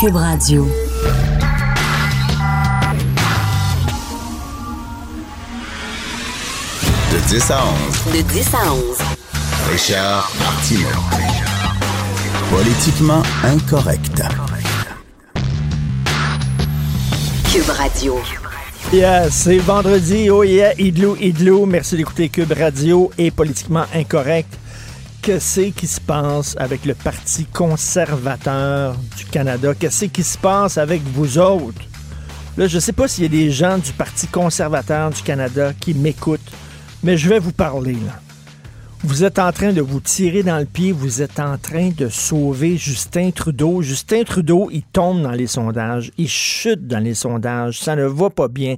Cube Radio. De 10 à 11. De 10 à 11. Richard Martineau. Politiquement incorrect. Cube Radio. Yeah, c'est vendredi. Oh yeah, idlou, idlou. Merci d'écouter Cube Radio et Politiquement Incorrect. Qu'est-ce qui se passe avec le Parti conservateur du Canada? Qu'est-ce qui se passe avec vous autres? Là, je ne sais pas s'il y a des gens du Parti conservateur du Canada qui m'écoutent, mais je vais vous parler. Là. Vous êtes en train de vous tirer dans le pied, vous êtes en train de sauver Justin Trudeau. Justin Trudeau, il tombe dans les sondages, il chute dans les sondages, ça ne va pas bien.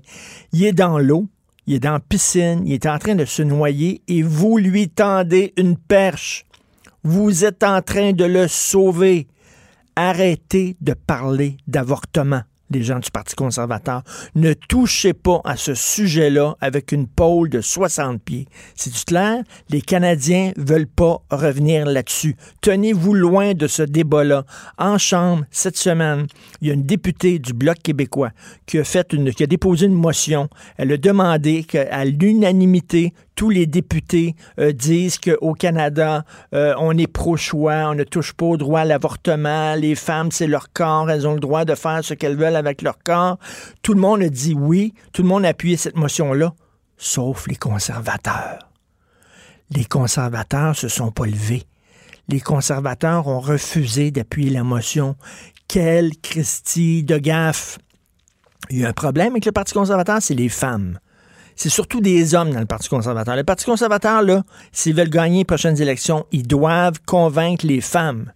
Il est dans l'eau, il est dans piscine, il est en train de se noyer et vous lui tendez une perche. Vous êtes en train de le sauver. Arrêtez de parler d'avortement les gens du Parti conservateur. Ne touchez pas à ce sujet-là avec une pôle de 60 pieds. C'est clair? Les Canadiens veulent pas revenir là-dessus. Tenez-vous loin de ce débat-là. En Chambre, cette semaine, il y a une députée du Bloc québécois qui a déposé une motion. Elle a demandé qu'à l'unanimité, tous les députés euh, disent qu'au Canada, euh, on est pro-choix, on ne touche pas au droit à l'avortement, les femmes, c'est leur corps, elles ont le droit de faire ce qu'elles veulent avec leur corps. Tout le monde a dit oui, tout le monde a cette motion-là, sauf les conservateurs. Les conservateurs se sont pas levés. Les conservateurs ont refusé d'appuyer la motion. Quelle Christie de gaffe! Il y a un problème avec le Parti conservateur, c'est les femmes c'est surtout des hommes dans le Parti conservateur. Le Parti conservateur, là, s'ils veulent gagner les prochaines élections, ils doivent convaincre les femmes.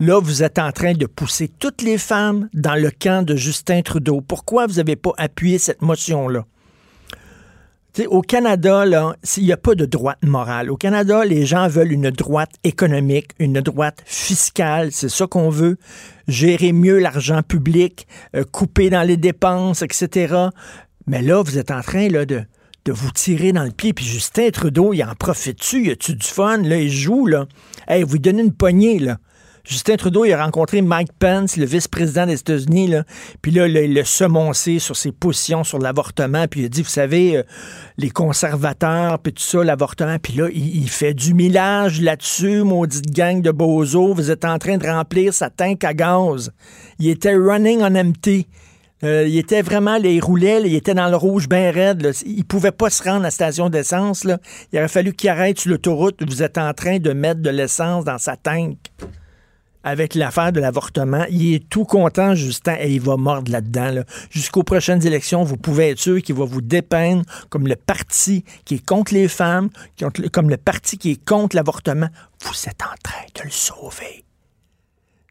Là, vous êtes en train de pousser toutes les femmes dans le camp de Justin Trudeau. Pourquoi vous n'avez pas appuyé cette motion-là? au Canada, là, il n'y a pas de droite morale. Au Canada, les gens veulent une droite économique, une droite fiscale. C'est ça qu'on veut. Gérer mieux l'argent public, euh, couper dans les dépenses, etc. Mais là, vous êtes en train de vous tirer dans le pied. Puis Justin Trudeau, il en profite-tu? Il a-tu du fun? Là, il joue, là. Hey, vous lui donnez une poignée, là. Justin Trudeau, il a rencontré Mike Pence, le vice-président des États-Unis, là. Puis là, il l'a semoncé sur ses positions sur l'avortement. Puis il a dit, vous savez, euh, les conservateurs, puis tout ça, l'avortement. Puis là, il, fait du millage là-dessus, maudite gang de bozos. Vous êtes en train de remplir sa tank à gaz. Il était running on empty. Euh, il était vraiment, les roulait, il était dans le rouge bien raide. Là. Il pouvait pas se rendre à la station d'essence. Il aurait fallu qu'il arrête sur l'autoroute. Vous êtes en train de mettre de l'essence dans sa tank avec l'affaire de l'avortement. Il est tout content, Justin, et il va mordre là-dedans. Jusqu'aux prochaines élections, vous pouvez être sûr qu'il va vous dépeindre comme le parti qui est contre les femmes, comme le parti qui est contre l'avortement. Vous êtes en train de le sauver.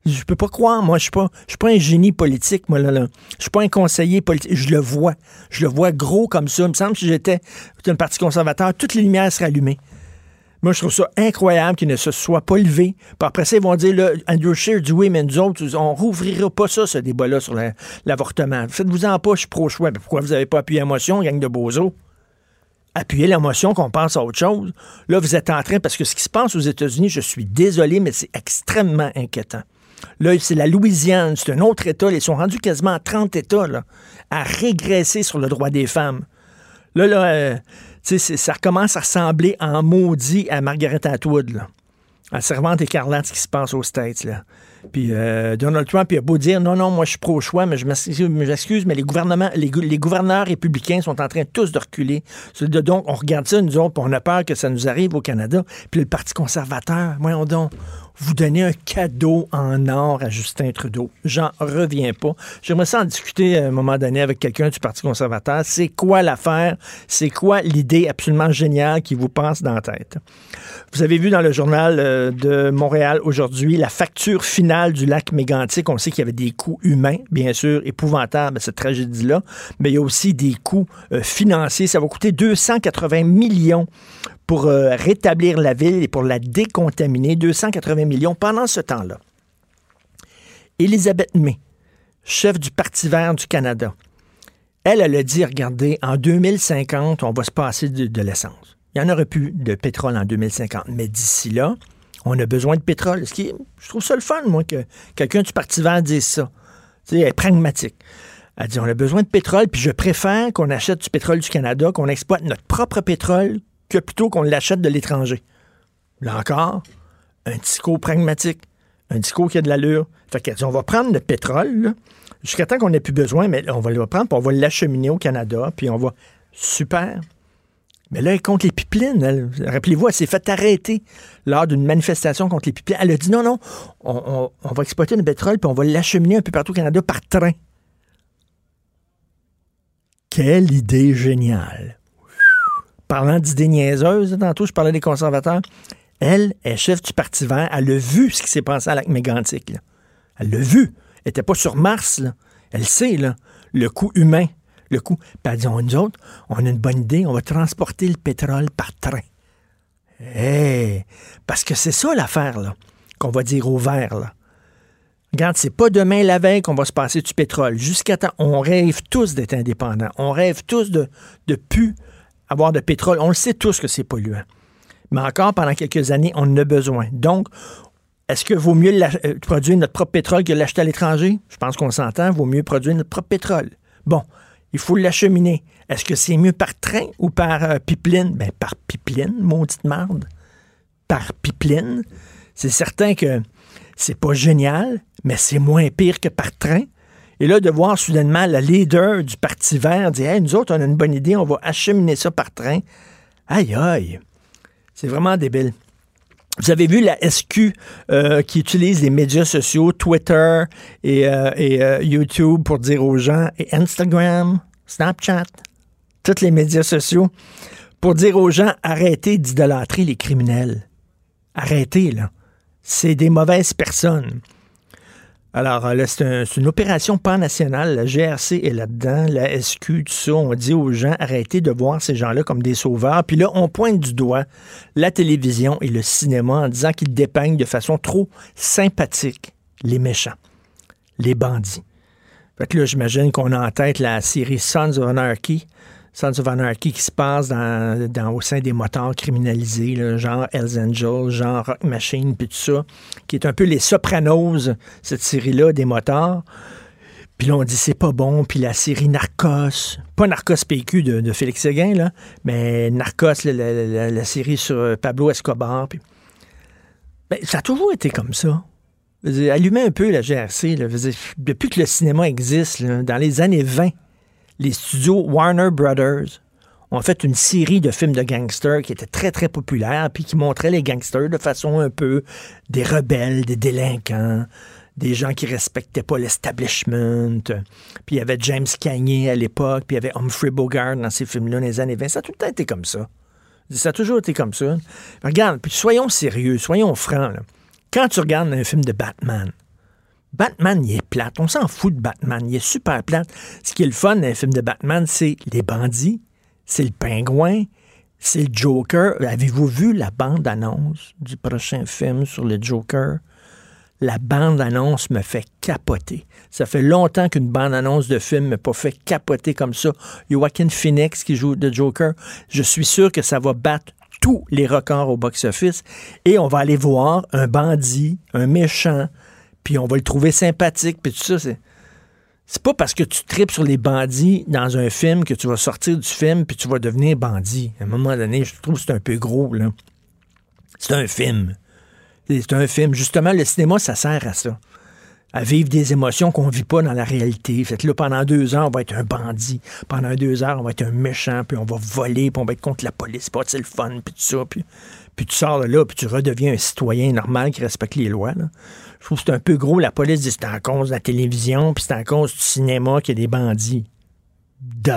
Je peux pas croire, moi, je suis pas, je suis pas un génie politique, moi, là, là. Je suis pas un conseiller politique. Je le vois. Je le vois gros comme ça. Il me semble que si j'étais un parti conservateur, toutes les lumières seraient allumées. Moi, je trouve ça incroyable qu'ils ne se soient pas levés. Puis après ça, ils vont dire, là, Andrew Scheer dit oui, mais nous autres, on rouvrira pas ça, ce débat-là sur l'avortement. Faites-vous en pas, je suis pro-choix. pourquoi vous n'avez pas appuyé la motion, gang de bozo? Appuyez la motion qu'on pense à autre chose. Là, vous êtes en train, parce que ce qui se passe aux États-Unis, je suis désolé, mais c'est extrêmement inquiétant. Là, c'est la Louisiane, c'est un autre État. Ils sont rendus quasiment à 30 États à régresser sur le droit des femmes. Là, là, euh, ça recommence à ressembler en maudit à Margaret Atwood, à Servante écarlate, ce qui se passe aux States. Puis euh, Donald Trump il a beau dire non, non, moi je suis pro-choix, mais je m'excuse, mais les gouvernements, les, gouverneurs républicains sont en train tous de reculer. Donc, on regarde ça, nous on a peur que ça nous arrive au Canada. Puis le Parti conservateur, voyons donc, vous donnez un cadeau en or à Justin Trudeau. J'en reviens pas. J'aimerais ça en discuter à un moment donné avec quelqu'un du Parti conservateur. C'est quoi l'affaire? C'est quoi l'idée absolument géniale qui vous passe dans la tête? Vous avez vu dans le journal euh, de Montréal aujourd'hui la facture finale du lac mégantique. On sait qu'il y avait des coûts humains, bien sûr, épouvantables, cette tragédie-là, mais il y a aussi des coûts euh, financiers. Ça va coûter 280 millions pour euh, rétablir la ville et pour la décontaminer, 280 millions pendant ce temps-là. Elisabeth May, chef du Parti vert du Canada, elle, elle a dit, regardez, en 2050, on va se passer de, l'essence. Il y en aurait plus de pétrole en 2050, mais d'ici là, on a besoin de pétrole. Ce qui, je trouve ça le fun, moi, que quelqu'un du Parti vert dise ça. Tu sais, elle est pragmatique. Elle dit, on a besoin de pétrole, puis je préfère qu'on achète du pétrole du Canada, qu'on exploite notre propre pétrole, que plutôt qu'on l'achète de l'étranger. Là encore, un discours pragmatique, un discours qui a de l'allure. Fait qu'elle dit, on va prendre le pétrole, jusqu'à temps qu'on n'ait plus besoin, mais on va le prendre, puis on va l'acheminer au Canada, puis on va... Super. Mais là, elle contre les pipelines. Rappelez-vous, elle s'est fait arrêter lors d'une manifestation contre les pipelines. Elle a dit non, non, on, on- on va exploiter le pétrole puis on va l'acheminer un peu partout au Canada par train. Quelle idée géniale. Parlant d'idées niaiseuses, tantôt je parlais des conservateurs. Elle est chef du Parti vert. Elle a vu ce qui s'est passé à lac mégantic. Elle l'a vu. Elle n'était pas sur Mars. Là. Elle sait, là, le coût humain. Le coût. Puis elle dit, nous autres, on a une bonne idée. On va transporter le pétrole par train. Hey, parce que c'est ça l'affaire, là, qu'on va dire au vert, là. Regarde, c'est pas demain la veille qu'on va se passer du pétrole. Jusqu'à temps, on rêve tous d'être indépendants. On rêve tous de, de plus avoir de pétrole. On le sait tous que c'est polluant. Mais encore, pendant quelques années, on en a besoin. Donc, est-ce que vaut mieux euh, produire notre propre pétrole que l'acheter à l'étranger? Je pense qu'on s'entend. Vaut mieux produire notre propre pétrole. Bon, il faut l'acheminer. Est-ce que c'est mieux par train ou par euh, pipeline? Ben, par pipeline, maudite marde. Par pipeline. C'est certain que c'est pas génial, mais c'est moins pire que par train. Et là, de voir soudainement la leader du Parti vert dire Hey, nous autres, on a une bonne idée, on va acheminer ça par train. Aïe, aïe. C'est vraiment débile. Vous avez vu la SQ euh, qui utilise les médias sociaux, Twitter et, euh, euh, YouTube pour dire aux gens, et Instagram, Snapchat, tous les médias sociaux, pour dire aux gens, arrêtez d'idolâtrer les criminels. Arrêtez, là. C'est des mauvaises personnes. Alors euh, là, c'est un- c'est une opération pan-nationale. La GRC est là-dedans, la SQ, tout ça. On dit aux gens, arrêtez de voir ces gens-là comme des sauveurs. Puis là, on pointe du doigt la télévision et le cinéma en disant qu'ils dépeignent de façon trop sympathique les méchants, les bandits. Fait que là, j'imagine qu'on a en tête la série Sons of Anarchy. Sons of Anarchy qui se passe dans, au sein des motards criminalisés, là, genre Hells Angels, genre Rock Machine, puis tout ça, qui est un peu les sopranos, cette série-là, des motards. Puis là, on dit c'est pas bon. Puis la série Narcos, pas Narcos PQ de, Félix Séguin, là, mais Narcos, la, série sur euh, Pablo Escobar. Ben, ça a toujours été comme ça. Allumez un peu la GRC. depuis que le cinéma existe, dans les années 20, les studios Warner Brothers ont fait une série de films de gangsters qui étaient très, très populaires, puis qui montraient les gangsters de façon un peu des rebelles, des délinquants, des gens qui respectaient pas l'establishment. Puis il y avait James Cagney à l'époque, puis il y avait Humphrey Bogart dans ces films-là dans les années 20. Ça a tout le temps été comme ça. Ça a toujours été comme ça. Regarde, puis soyons sérieux, soyons francs. Quand tu regardes un film de Batman, Batman, il est plate. On s'en fout de Batman. Il est super plate. Ce qui est le fun dans un film de Batman, c'est les bandits, c'est le pingouin, c'est le Joker. Avez-vous vu la bande-annonce du prochain film sur le Joker? La bande-annonce me fait capoter. Ça fait longtemps qu'une bande-annonce de film m'a pas fait capoter comme ça. Joaquin Phoenix qui joue le Joker, je suis sûr que ça va battre tous les records au box-office et on va aller voir un bandit, un méchant, puis on va le trouver sympathique, puis tout ça, c'est... C'est pas parce que tu tripes sur les bandits dans un film que tu vas sortir du film puis tu vas devenir bandit. À un moment donné, je trouve que c'est un peu gros, là. C'est un film. C'est un film. Justement, le cinéma, ça sert à ça. À vivre des émotions qu'on vit pas dans la réalité. Fait que là, pendant deux heures, on va être un bandit. Pendant deux heures, on va être un méchant, puis on va voler, puis on va être contre la police. Pas c'est le fun, puis tout ça. Puis, puis tu sors de là, puis tu redeviens un citoyen normal qui respecte les lois. là. Je trouve que c'est un peu gros. La police dit c'est à cause de la télévision, puis c'est à cause du cinéma qu'il y a des bandits. Duh.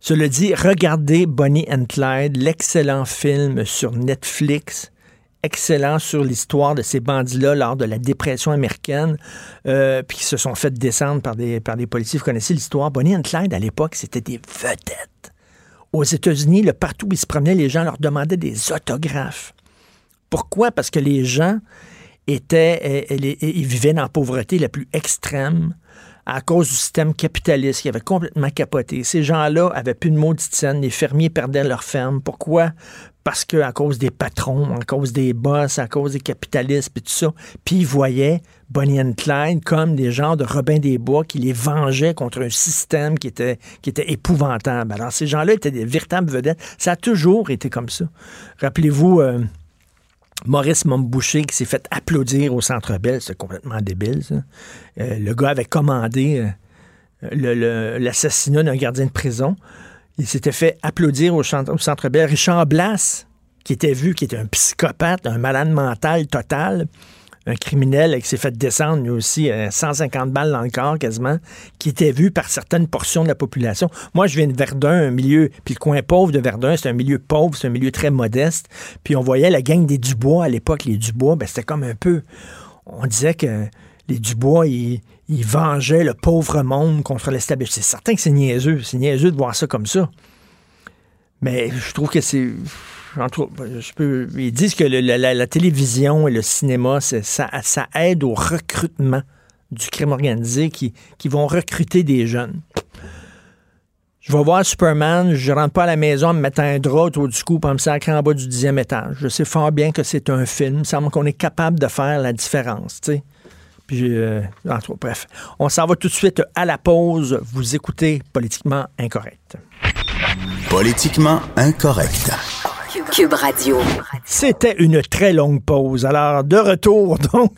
Cela dit, regardez Bonnie and Clyde, l'excellent film sur Netflix, excellent sur l'histoire de ces bandits-là lors de la dépression américaine, euh, puis qui se sont fait descendre par des, par des policiers. Vous connaissez l'histoire? Bonnie and Clyde, à l'époque, c'était des vedettes. Aux États-Unis, le partout où ils se promenaient, les gens leur demandaient des autographes. Pourquoi? Parce que les gens étaient, euh, ils vivaient dans la pauvreté la plus extrême à cause du système capitaliste qui avait complètement capoté. Ces gens-là avaient plus de maudite scène. Les fermiers perdaient leurs fermes. Pourquoi? parce que à cause des patrons, à cause des boss, à cause des capitalistes, puis tout ça. Puis ils voyaient Bonnie and Clyde comme des gens de Robin des Bois qui les vengeaient contre un système qui était, qui était épouvantable. Alors, ces gens-là étaient des véritables vedettes. Ça a toujours été comme ça. Rappelez-vous... Euh, Maurice Momboucher qui s'est fait applaudir au Centre Bell, c'est complètement débile, ça. Euh, le gars avait commandé euh, l'assassinat d'un gardien de prison. Il s'était fait applaudir au, Centre Bell. Richard Blas, qui était vu, qui était un psychopathe, un malade mental total, un criminel qui s'est fait descendre lui aussi 150 euh, balles dans le corps quasiment, qui était vu par certaines portions de la population. Moi, je viens de Verdun, un milieu, puis le coin pauvre de Verdun, c'est un milieu pauvre, c'est un milieu très modeste. Puis on voyait la gang des Dubois à l'époque, les Dubois, ben, c'était comme un peu, on disait que les Dubois, ils, ils vengeaient le pauvre monde contre l'establishment. C'est certain que c'est niaiseux, c'est niaiseux de voir ça comme ça. Mais je trouve que c'est je ils disent que la, télévision et le cinéma, ça, aide au recrutement du crime organisé qui, vont recruter des jeunes. Je vais voir Superman, je rentre pas à la maison me mettant un drap autour du cou pour me sacrer en bas du dixième étage. Je sais fort bien que c'est un film. Il semble qu'on est capable de faire la différence, tu sais. Puis, euh, bref, on s'en va tout de suite à la pause. Vous écoutez Politiquement Incorrect. Politiquement Incorrect. C'était une très longue pause. Alors, de retour, donc,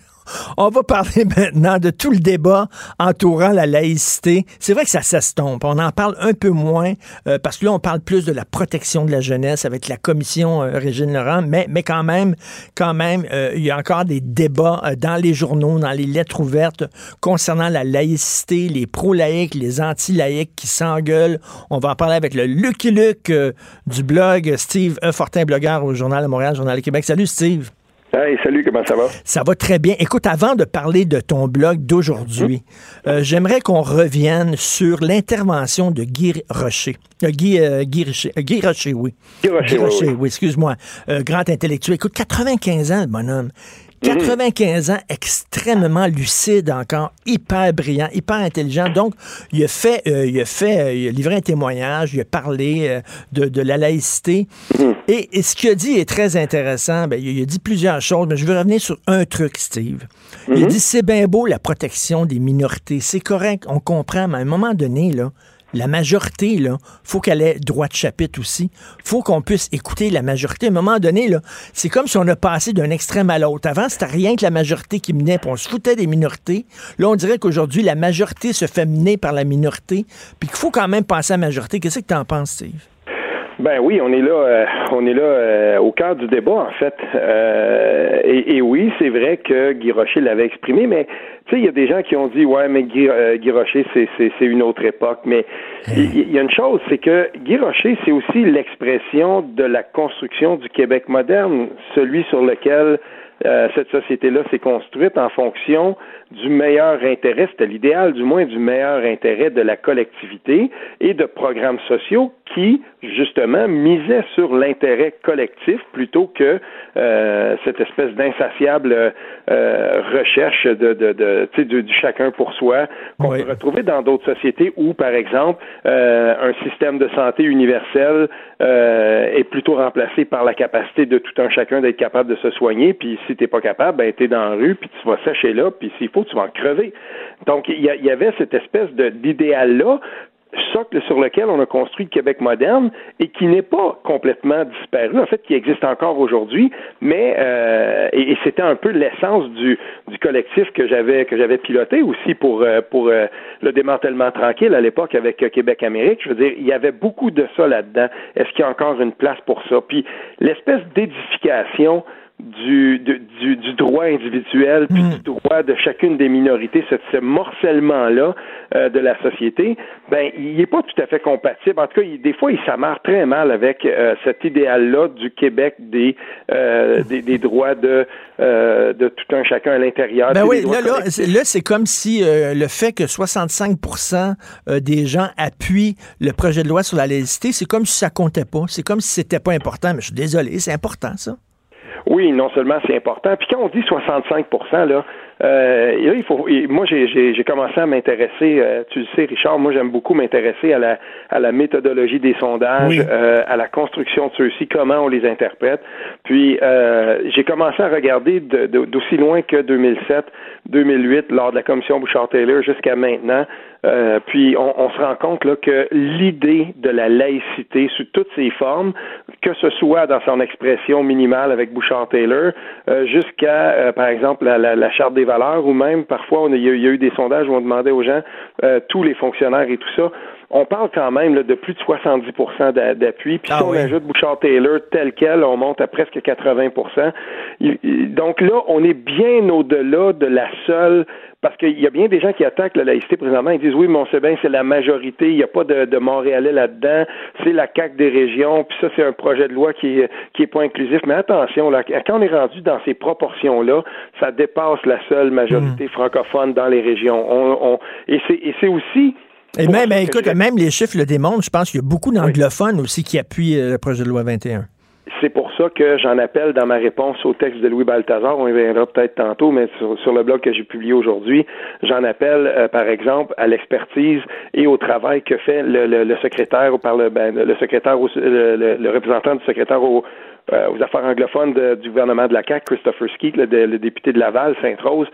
on va parler maintenant de tout le débat entourant la laïcité. C'est vrai que ça s'estompe. On en parle un peu moins euh, parce que là, on parle plus de la protection de la jeunesse avec la commission euh, Régine Laurent, mais, quand même, quand même, euh, il y a encore des débats dans les journaux, dans les lettres ouvertes concernant la laïcité, les pro-laïcs, les anti-laïcs qui s'engueulent. On va en parler avec le Lucky Luke du blog Steve e. Fortin, blogueur au Journal de Montréal, Journal de Québec. Salut Steve. Hey, salut, comment ça va? Ça va très bien. Écoute, avant de parler de ton blog d'aujourd'hui, euh, j'aimerais qu'on revienne sur l'intervention de Guy Rocher. Euh, Guy, euh, Guy, Rocher, Guy Rocher, oui. Guy Rocher, oui, excuse-moi. grand intellectuel. Écoute, 95 ans, le bonhomme. 95 ans, extrêmement lucide encore, hyper brillant, hyper intelligent. Donc, il a fait, euh, il a fait, euh, il a livré un témoignage, il a parlé euh, de, la laïcité. Et, ce qu'il a dit est très intéressant. Ben, il, a dit plusieurs choses, mais je veux revenir sur un truc, Steve. Il a dit, c'est bien beau la protection des minorités. C'est correct, on comprend, mais à un moment donné, là, la majorité, là, faut qu'elle ait droit de chapitre aussi. faut qu'on puisse écouter la majorité. À un moment donné, c'est comme si on a passé d'un extrême à l'autre. Avant, c'était rien que la majorité qui menait, puis on se foutait des minorités. Là, on dirait qu'aujourd'hui, la majorité se fait mener par la minorité, puis qu'il faut quand même penser à la majorité. Qu'est-ce que tu en penses, Steve? Ben oui, on est là, euh, on est là euh, au cœur du débat en fait. Euh, et, oui, c'est vrai que Guy Rocher l'avait exprimé, mais tu sais, il y a des gens qui ont dit ouais, mais Guy, Guy Rocher, c'est c'est une autre époque. Mais il y, a une chose, c'est que Guy Rocher, c'est aussi l'expression de la construction du Québec moderne, celui sur lequel cette société-là s'est construite en fonction du meilleur intérêt, c'était l'idéal du moins du meilleur intérêt de la collectivité et de programmes sociaux qui, justement, misaient sur l'intérêt collectif plutôt que euh, cette espèce d'insatiable euh, recherche de, de, de, du chacun pour soi qu'on peut retrouver dans d'autres sociétés où, par exemple, euh, un système de santé universel est plutôt remplacé par la capacité de tout un chacun d'être capable de se soigner, puis si t'es pas capable, ben t'es dans la rue, puis tu vas sécher là, puis s'il faut, tu vas en crever. Donc, il y, avait cette espèce d'idéal-là socle sur lequel on a construit le Québec moderne et qui n'est pas complètement disparu, en fait, qui existe encore aujourd'hui, mais euh, et, c'était un peu l'essence du, du collectif que j'avais que j'avais piloté aussi pour euh, pour euh, le démantèlement tranquille à l'époque avec Québec Amérique. Je veux dire, il y avait beaucoup de ça là-dedans. Est-ce qu'il y a encore une place pour ça? Puis l'espèce d'édification du, du, du, droit individuel, puis mm. du droit de chacune des minorités, ce, ce morcellement-là euh, de la société, ben il n'est pas tout à fait compatible. En tout cas, des fois, il s'amarre très mal avec euh, cet idéal-là du Québec des, euh, des, des, droits de, de tout un chacun à l'intérieur. Ben oui, là, là, là c'est comme si le fait que 65% des gens appuient le projet de loi sur la laïcité, c'est comme si ça comptait pas. C'est comme si c'était pas important. Mais je suis désolé, c'est important, ça. Oui, non seulement c'est important. Puis quand on dit 65% là, Euh, là, il faut. moi, j'ai commencé à m'intéresser. Euh, tu le sais, Richard. Moi, j'aime beaucoup m'intéresser à la à la méthodologie des sondages, euh, à la construction de ceux-ci, comment on les interprète. Puis, j'ai commencé à regarder d'aussi loin que 2007, 2008, lors de la commission Bouchard-Taylor, jusqu'à maintenant. Euh, puis on, on, se rend compte là, que l'idée de la laïcité sous toutes ses formes, que ce soit dans son expression minimale avec Bouchard-Taylor, euh, jusqu'à, euh, par exemple, la, la, la, charte des valeurs, ou même parfois on il, y a, eu des sondages où on demandait aux gens, tous les fonctionnaires et tout ça, on parle quand même là, de plus de 70% d'appui. Puis ah si on ajoute Bouchard-Taylor tel quel, on monte à presque 80% Donc là, on est bien au-delà de la seule parce qu'il y a bien des gens qui attaquent la laïcité présentement. Ils disent oui, mais on sait bien c'est la majorité, il n'y a pas de, de Montréalais là-dedans, c'est la CAQ des régions, puis ça, c'est un projet de loi qui est, qui est pas inclusif. Mais attention, là, quand on est rendu dans ces proportions-là, ça dépasse la seule majorité hmm. francophone dans les régions. On, on, et c'est aussi et même, écoute, même les chiffres le démontrent. Je pense qu'il y a beaucoup d'anglophones aussi qui appuient euh, le projet de loi 21. C'est pour ça que j'en appelle dans ma réponse au texte de Louis Balthazar, on y reviendra peut-être tantôt, mais sur, le blog que j'ai publié aujourd'hui, j'en appelle, euh, par exemple, à l'expertise et au travail que fait le, secrétaire ou par le, ben, le secrétaire, le, représentant du secrétaire au, euh, aux affaires anglophones du gouvernement de la CAQ, Christopher Skeet, le, député de Laval, Sainte-Rose.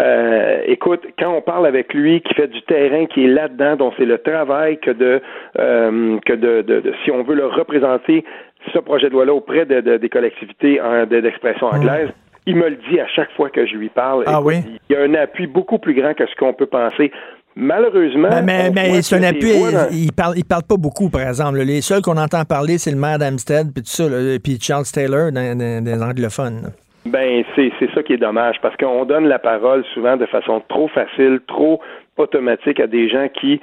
Euh, écoute, quand on parle avec lui, qui fait du terrain, qui est là-dedans, dont c'est le travail que de euh, que de, de, si on veut le représenter, ce projet de loi-là auprès de, des collectivités d'expression anglaise. Il me le dit à chaque fois que je lui parle. Ah oui? Il y a un appui beaucoup plus grand que ce qu'on peut penser. Malheureusement. Mais, mais, c'est un appui. Il, parle, il parle pas beaucoup, par exemple. Les seuls qu'on entend parler, c'est le maire d'Amstead, puis tout ça, puis Charles Taylor, des anglophones. Ben, c'est ça qui est dommage, parce qu'on donne la parole souvent de façon trop facile, trop automatique à des gens qui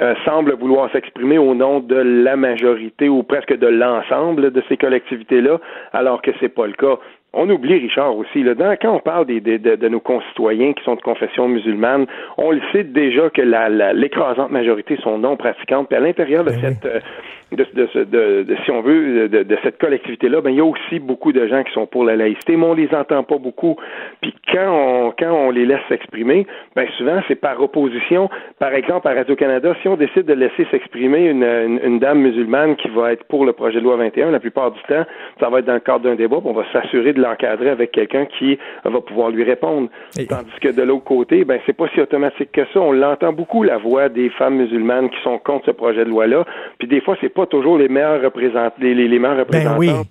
euh, semblent vouloir s'exprimer au nom de la majorité ou presque de l'ensemble de ces collectivités-là, alors que c'est pas le cas. On oublie, Richard, aussi, là, quand on parle des, de, de, nos concitoyens qui sont de confession musulmane, on le sait déjà que l'écrasante majorité sont non pratiquantes. Puis à l'intérieur de ben cette, euh, de, de, de, si on veut, de, cette collectivité-là, ben, il y a aussi beaucoup de gens qui sont pour la laïcité, mais on les entend pas beaucoup. Puis quand on, quand on les laisse s'exprimer, ben, souvent, c'est par opposition. Par exemple, à Radio-Canada, si on décide de laisser s'exprimer une, une, dame musulmane qui va être pour le projet de loi 21, la plupart du temps, ça va être dans le cadre d'un débat, on va s'assurer de l'encadrer avec quelqu'un qui va pouvoir lui répondre. Tandis que de l'autre côté, ben, c'est pas si automatique que ça. On l'entend beaucoup, la voix des femmes musulmanes qui sont contre ce projet de loi-là. Puis des fois, c'est pas toujours les meilleurs représentants, les, les, meilleurs ben représentants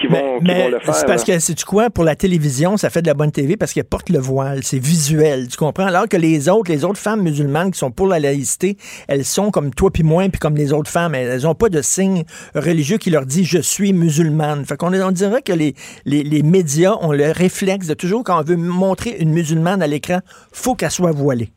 qui, vont, le faire. C'est parce que, c'est quoi, pour la télévision, ça fait de la bonne TV parce qu'elle porte le voile, c'est visuel, tu comprends? Alors que les autres, les autres femmes musulmanes qui sont pour la laïcité, elles sont comme toi puis moi, puis comme les autres femmes, elles n'ont pas de signe religieux qui leur dit je suis musulmane. Fait qu'on on dirait que les, les, les médias ont le réflexe de toujours quand on veut montrer une musulmane à l'écran, faut qu'elle soit voilée.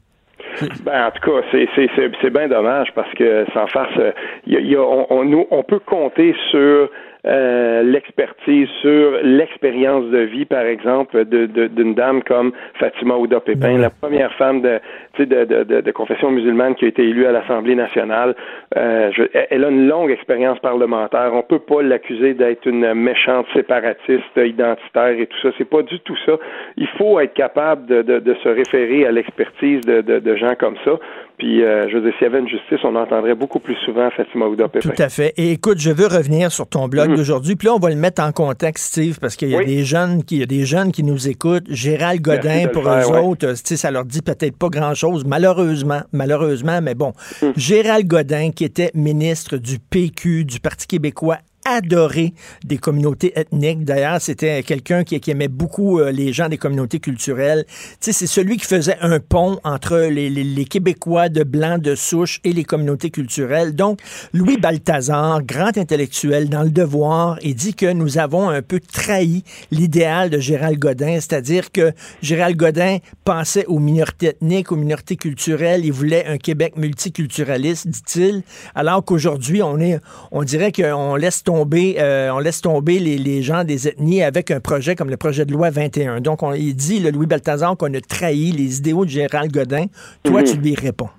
Ben, en tout cas, c'est bien dommage parce que sans farce, y y a, on, on, on peut compter sur euh, l'expertise sur l'expérience de vie, par exemple, d'une dame comme Fatima Ouda Pépin, la première femme de, de, de, confession musulmane qui a été élue à l'Assemblée nationale. Euh, elle a une longue expérience parlementaire. On peut pas l'accuser d'être une méchante séparatiste identitaire et tout ça. C'est pas du tout ça. Il faut être capable de, de, se référer à l'expertise de, de, gens comme ça. Puis, euh, je veux dire, s'il y avait une justice, on entendrait beaucoup plus souvent Fatima Ouda Pépin. Tout à fait. Et écoute, je veux revenir sur ton blog mm. d'aujourd'hui. Puis là, on va le mettre en contexte, Steve, parce qu'il y a des jeunes qui, il y a des jeunes qui nous écoutent. Gérald Godin, pour eux autres, ça leur dit peut-être pas grand-chose, malheureusement, malheureusement, mais bon. Mm. Gérald Godin, qui était ministre du PQ, du Parti québécois adoré des communautés ethniques. D'ailleurs, c'était quelqu'un qui, aimait beaucoup euh, les gens des communautés culturelles. C'est celui qui faisait un pont entre les, les, Québécois de blanc de souche et les communautés culturelles. Donc, Louis Balthazar, grand intellectuel dans le devoir, il dit que nous avons un peu trahi l'idéal de Gérald Godin, c'est-à-dire que Gérald Godin pensait aux minorités ethniques, aux minorités culturelles, il voulait un Québec multiculturaliste, dit-il, alors qu'aujourd'hui, on est, on dirait qu'on laisse euh, on laisse tomber les, gens des ethnies avec un projet comme le projet de loi 21. Donc, on, il dit, le Louis Balthazar, qu'on a trahi les idéaux de Gérald Godin. Toi, mhm. tu lui réponds.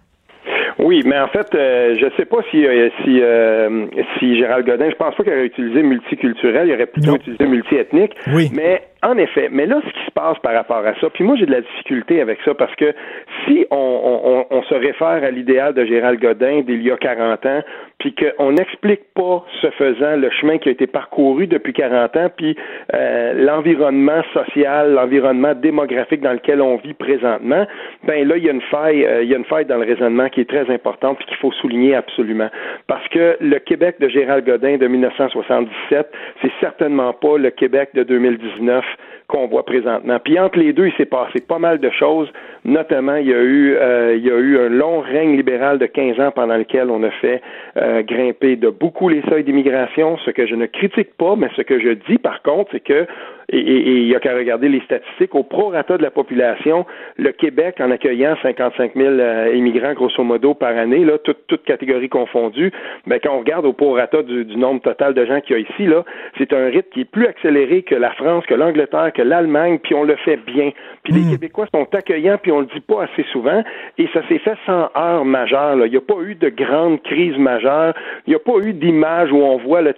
Oui, mais en fait, euh, je ne sais pas si euh, si euh, si Gérald Godin, je pense pas qu'il aurait utilisé multiculturel, il aurait plutôt utilisé multiethnique. Oui. Mais en effet, mais là, ce qui se passe par rapport à ça, puis moi j'ai de la difficulté avec ça parce que si on, on, on se réfère à l'idéal de Gérald Godin d'il y a 40 ans, puis qu'on n'explique pas, ce faisant, le chemin qui a été parcouru depuis 40 ans, puis euh, l'environnement social, l'environnement démographique dans lequel on vit présentement, ben là, il y a une faille, euh, il y a une faille dans le raisonnement qui est très importante, puis qu'il faut souligner absolument. Parce que le Québec de Gérald Godin de 1977, c'est certainement pas le Québec de 2019 qu'on voit présentement. Puis entre les deux, il s'est passé pas mal de choses. Notamment, il y a eu, euh, il y a eu un long règne libéral de 15 ans pendant lequel on a fait euh, grimper de beaucoup les seuils d'immigration. Ce que je ne critique pas, mais ce que je dis par contre, c'est que et, il y a qu'à regarder les statistiques. Au prorata de la population, le Québec, en accueillant 55 000 euh, immigrants, grosso modo, par année, là, toutes toute catégories confondues, ben, quand on regarde au prorata du, du nombre total de gens qu'il y a ici, là, c'est un rythme qui est plus accéléré que la France, que l'Angleterre, que l'Allemagne, puis on le fait bien. Puis les hmm. Québécois sont accueillants, puis on le dit pas assez souvent, et ça s'est fait sans heure majeure. Là. Il n'y a pas eu de grande crise majeure. Il n'y a pas eu d'image où on voit là,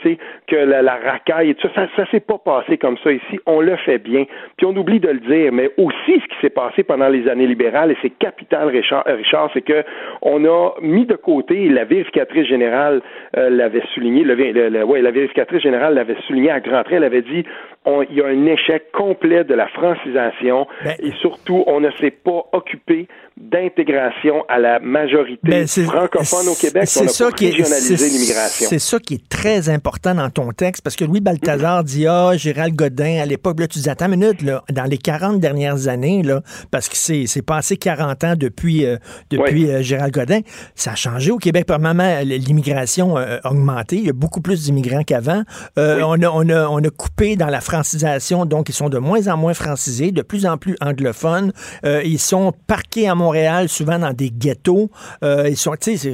que la, la racaille et tout ça. Ça, ça s'est pas passé comme ça ici on le fait bien. Puis on oublie de le dire, mais aussi ce qui s'est passé pendant les années libérales, et c'est capital, Richard, euh, c'est que on a mis de côté, la vérificatrice générale euh, l'avait souligné, le, la vérificatrice générale l'avait souligné à grand trait, elle avait dit il y a un échec complet de la francisation ben, et surtout, on ne s'est pas occupé d'intégration à la majorité ben, francophone au Québec. C'est ça qui est l'immigration. C'est ça qui est très important dans ton texte parce que Louis Balthazar dit ah Gérald Godin l'époque là tu dis attends une minute là dans les 40 dernières années là parce que c'est c'est passé 40 ans depuis euh, depuis euh, Gérald Godin ça a changé au Québec. Premièrement l'immigration a augmenté. Il y a beaucoup plus d'immigrants qu'avant. Euh, on a on a on a coupé dans la francisation donc ils sont de moins en moins francisés de plus en plus anglophones. Ils sont parqués à Montréal, souvent dans des ghettos. Euh, ils sont, tu sais,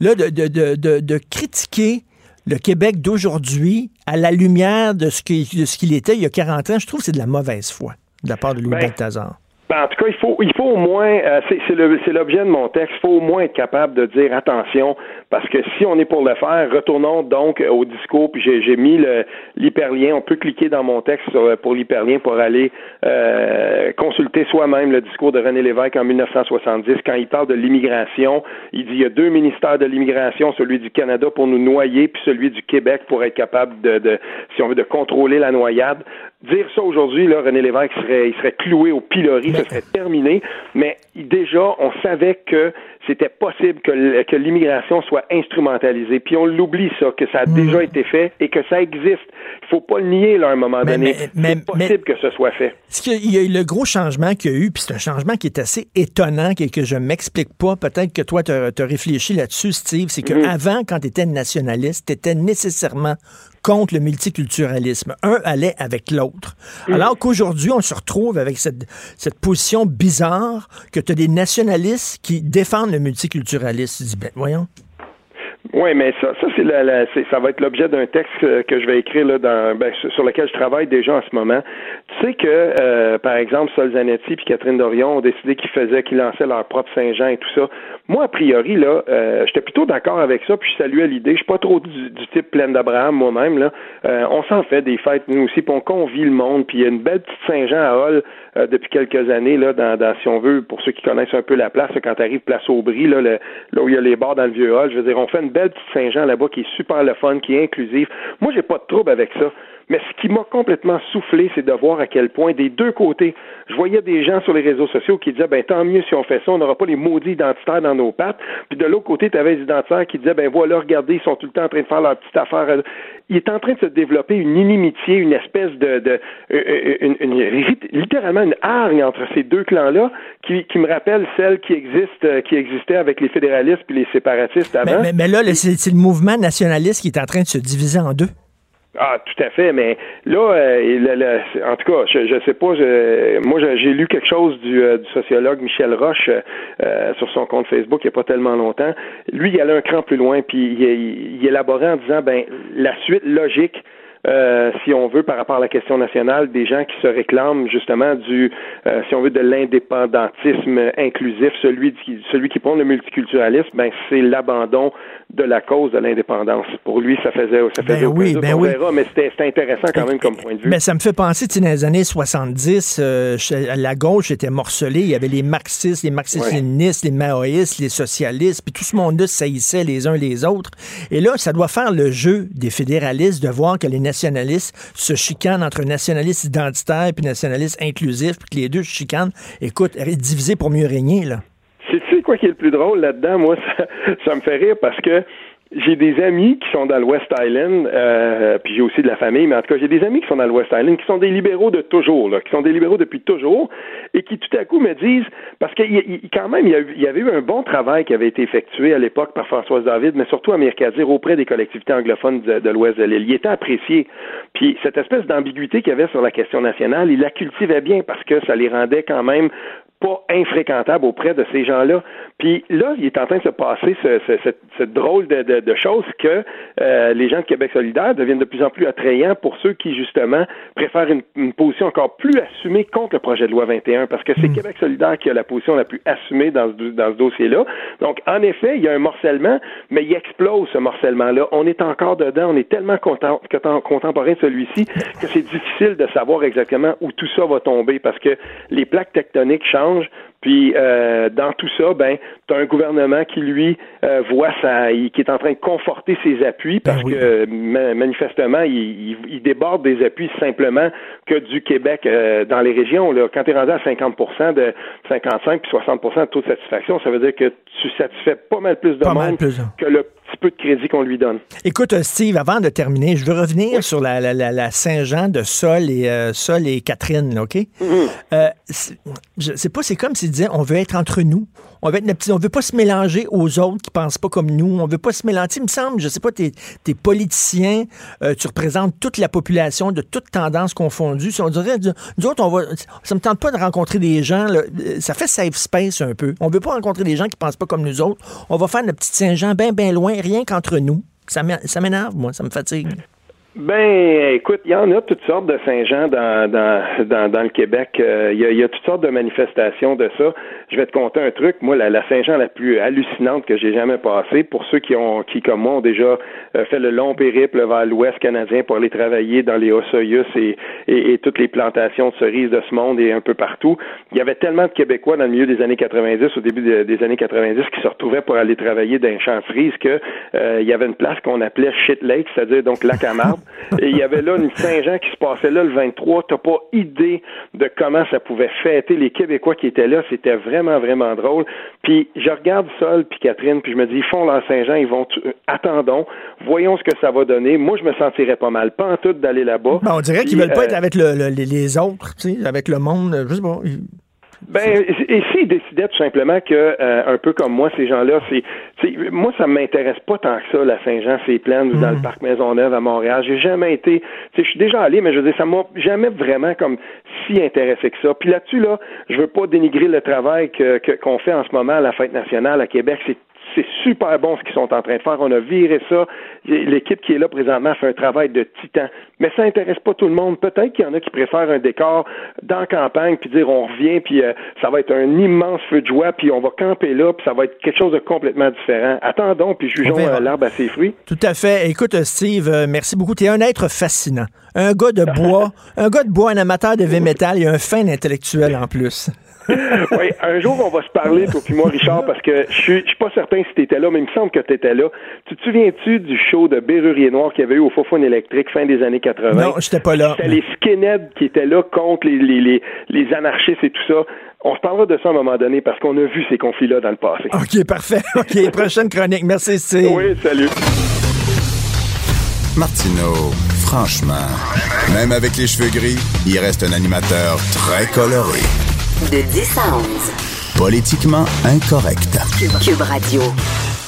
là de, de, de, critiquer le Québec d'aujourd'hui à la lumière de ce qu'il était il y a 40 ans, je trouve que c'est de la mauvaise foi de la part de Louis ben, Balthazar. Ben, en tout cas, il faut, il faut au moins, euh, c'est l'objet de mon texte, il faut au moins être capable de dire attention, parce que si on est pour le faire, retournons donc au discours, puis j'ai mis l'hyperlien, on peut cliquer dans mon texte pour l'hyperlien pour aller euh, consulter soi-même le discours de René Lévesque en 1970, quand il parle de l'immigration, il dit il y a deux ministères de l'immigration, celui du Canada pour nous noyer, puis celui du Québec pour être capable de, de si on veut, de contrôler la noyade. Dire ça aujourd'hui, là, René Lévesque serait, il serait cloué au pilori, ce serait terminé. Mais déjà, on savait que c'était possible que, que l'immigration soit instrumentalisée. Puis on l'oublie ça, que ça a déjà hmm. été fait et que ça existe. Il faut pas le nier là à un moment donné. C'est possible que ce soit fait. Ce qu'il y a eu le gros changement qu'il y a eu, puis c'est un changement qui est assez étonnant et que je m'explique pas. Peut-être que toi, tu as, réfléchi là-dessus, Steve. C'est qu'avant, hmm. quand tu étais nationaliste, tu étais nécessairement contre le multiculturalisme. Un allait avec l'autre. Mm. Alors qu'aujourd'hui, on se retrouve avec cette, cette position bizarre que tu as des nationalistes qui défendent le multiculturalisme. Tu dis, ben, voyons. Oui, mais ça, ça c'est la, ça va être l'objet d'un texte que, je vais écrire là dans, ben, sur lequel je travaille déjà en ce moment. Tu sais que, euh, par exemple, Sol Zanetti et Catherine Dorion ont décidé qu'ils faisaient, qu'ils lançaient leur propre Saint-Jean et tout ça. Moi, a priori, là, euh, j'étais plutôt d'accord avec ça, puis je saluais l'idée. Je suis pas trop du, type plein d'Abraham moi-même. Là, euh, on s'en fait des fêtes nous aussi, puis on convie le monde. Puis il y a une belle petite Saint-Jean à Hall euh, depuis quelques années là, dans, si on veut, pour ceux qui connaissent un peu la place, quand tu arrives place Aubry, là, là où il y a les bars dans le vieux hall, je veux dire, on fait une belle petite Saint-Jean là-bas qui est super le fun, qui est inclusive. Moi, j'ai pas de trouble avec ça. Mais ce qui m'a complètement soufflé, c'est de voir à quel point, des deux côtés, je voyais des gens sur les réseaux sociaux qui disaient, ben tant mieux si on fait ça, on n'aura pas les maudits identitaires dans nos pattes. Puis de l'autre côté, tu avais les identitaires qui disaient, ben voilà, regardez, ils sont tout le temps en train de faire leur petite affaire. Il est en train de se développer une inimitié, une espèce de, de euh, euh, une, littéralement une hargne entre ces deux clans-là, qui, qui me rappelle celle qui existe, euh, qui existait avec les fédéralistes puis les séparatistes avant. Mais, mais, mais là, c'est le mouvement nationaliste qui est en train de se diviser en deux. Ah, tout à fait, mais là, euh, en tout cas, je, je sais pas, moi j'ai lu quelque chose du, euh, du, sociologue Michel Roche euh, sur son compte Facebook il n'y a pas tellement longtemps. Lui, il allait un cran plus loin, puis il, il, élaborait en disant, ben, la suite logique euh, si on veut, par rapport à la question nationale, des gens qui se réclament justement du, euh, si on veut, de l'indépendantisme inclusif, celui qui, celui qui prend le multiculturalisme, ben c'est l'abandon de la cause de l'indépendance. Pour lui, ça faisait, ça faisait ben oui, ben on oui. verra, mais c'était intéressant quand même comme point de vue. Mais ça me fait penser, tu sais, dans les années 70, euh, la gauche était morcelée. Il y avait les marxistes, les marxistes-léninistes, les maoïstes, les socialistes, puis tout ce monde-là saillissait les uns les autres. Et là, ça doit faire le jeu des fédéralistes de voir que les nationalistes se chicanent entre nationalistes identitaires et nationalistes inclusifs, puis que les deux se chicanent. Écoute, divisé pour mieux régner, là. Qui est le plus drôle là-dedans? Moi, ça, me fait rire parce que j'ai des amis qui sont dans le West Island, euh, puis j'ai aussi de la famille, mais en tout cas, j'ai des amis qui sont dans le West Island, qui sont des libéraux de toujours, qui sont des libéraux depuis toujours, et qui tout à coup me disent, parce que quand même, il y, avait eu un bon travail qui avait été effectué à l'époque par Françoise David, mais surtout à Mercadire auprès des collectivités anglophones de, de l'Ouest de l'île. Il était apprécié. Puis cette espèce d'ambiguïté qu'il y avait sur la question nationale, il la cultivait bien parce que ça les rendait quand même pas infréquentable auprès de ces gens-là. Puis là, il est en train de se passer ce, cette, drôle de, de, de chose que euh, les gens de Québec solidaire deviennent de plus en plus attrayants pour ceux qui, justement, préfèrent une, position encore plus assumée contre le projet de loi 21, parce que c'est hmm. Québec solidaire qui a la position la plus assumée dans ce, dans ce dossier-là. Donc, en effet, il y a un morcellement, mais il explose ce morcellement-là. On est encore dedans, on est tellement content, contemporain de celui-ci que c'est difficile de savoir exactement où tout ça va tomber, parce que les plaques tectoniques changent puis euh, dans tout ça, ben, tu as un gouvernement qui lui euh, voit ça, qui est en train de conforter ses appuis ben parce que manifestement, il, il, déborde des appuis simplement que du Québec euh, dans les régions. Là. Quand tu es rendu à 50% de 55 puis 60% de taux de satisfaction, ça veut dire que tu satisfais pas mal plus de monde que le peu de crédit qu'on lui donne. Écoute, Steve, avant de terminer, je veux revenir sur la, la, Saint-Jean de Sol et, euh, Sol et Catherine, OK? Mm-hmm. Euh, je sais pas, c'est comme s'ils disaient on veut être entre nous. On veut pas se mélanger aux autres qui pensent pas comme nous. On veut pas se mélanger. Il me semble, je sais pas, tu es, politicien, tu représentes toute la population de toutes tendances confondues. on dirait, nous autres, on va, ça me tente pas de rencontrer des gens, ça fait safe space un peu. On veut pas rencontrer des gens qui pensent pas comme nous autres. On va faire notre petite Saint-Jean bien, bien loin, rien qu'entre nous. Ça m'énerve, moi, ça me fatigue. Ben, écoute, il y en a toutes sortes de Saint-Jean dans, dans, dans, le Québec. Euh, il y, a, toutes sortes de manifestations de ça. Je vais te conter un truc. Moi, la, la Saint-Jean la plus hallucinante que j'ai jamais passée, pour ceux qui ont, qui comme moi ont déjà euh, fait le long périple vers l'Ouest canadien pour aller travailler dans les Ossoyus et, et, toutes les plantations de cerises de ce monde et un peu partout. Il y avait tellement de Québécois dans le milieu des années 90, au début des années 90, qui se retrouvaient pour aller travailler dans les champs de cerises que euh, il y avait une place qu'on appelait Shit Lake, c'est-à-dire donc lac à marbre. Et il y avait là une Saint-Jean qui se passait là le 23. T'as pas idée de comment ça pouvait fêter les Québécois qui étaient là. C'était vraiment, vraiment drôle. Puis je regarde Sol puis Catherine, puis je me dis, ils font leur Saint-Jean, ils vont... Attendons, voyons ce que ça va donner. Moi, je me sentirais pas mal. Pas en tout d'aller là-bas. Ben, on dirait qu'ils veulent pas être euh, avec les autres, avec le monde. Je sais pas. Ben, et s'ils décidaient tout simplement que, euh, un peu comme moi, ces gens-là, c'est, moi, ça m'intéresse pas tant que ça, la Saint-Jean-c'est-Plaine ou dans le mhm. parc Maisonneuve à Montréal. J'ai jamais été, je suis déjà allé, mais je veux dire, ça m'a jamais vraiment comme si intéressé que ça. Puis là-dessus, là, je veux pas dénigrer le travail que, qu'on fait en ce moment à la Fête nationale à Québec. C'est c'est super bon ce qu'ils sont en train de faire. On a viré ça. L'équipe qui est là présentement fait un travail de titan. Mais ça n'intéresse pas tout le monde. Peut-être qu'il y en a qui préfèrent un décor dans la campagne, puis dire on revient, puis euh, ça va être un immense feu de joie, puis on va camper là, puis ça va être quelque chose de complètement différent. Attendons, puis jugeons euh, l'arbre à ses fruits. Tout à fait. Écoute, Steve, euh, merci beaucoup. Tu es un être fascinant. Un gars de bois, un gars de bois, un amateur de V-Metal et un fin intellectuel en plus. oui, un jour, on va se parler, toi puis moi, Richard, parce que je suis, suis pas certain si tu étais là, mais il me semble que tu étais là. Tu te souviens-tu du show de Bérurier Noir qu'il y avait eu au Fofone électrique fin des années 80? Non, j'étais pas là. C'était les skinheads qui étaient là contre les, les, les, anarchistes et tout ça. On se parlera de ça à un moment donné parce qu'on a vu ces conflits-là dans le passé. OK, parfait. OK, prochaine chronique. Merci, Steve. Oui, salut. Martineau, franchement, même avec les cheveux gris, il reste un animateur très coloré. De 10 à 11. Politiquement incorrect. Cube Radio.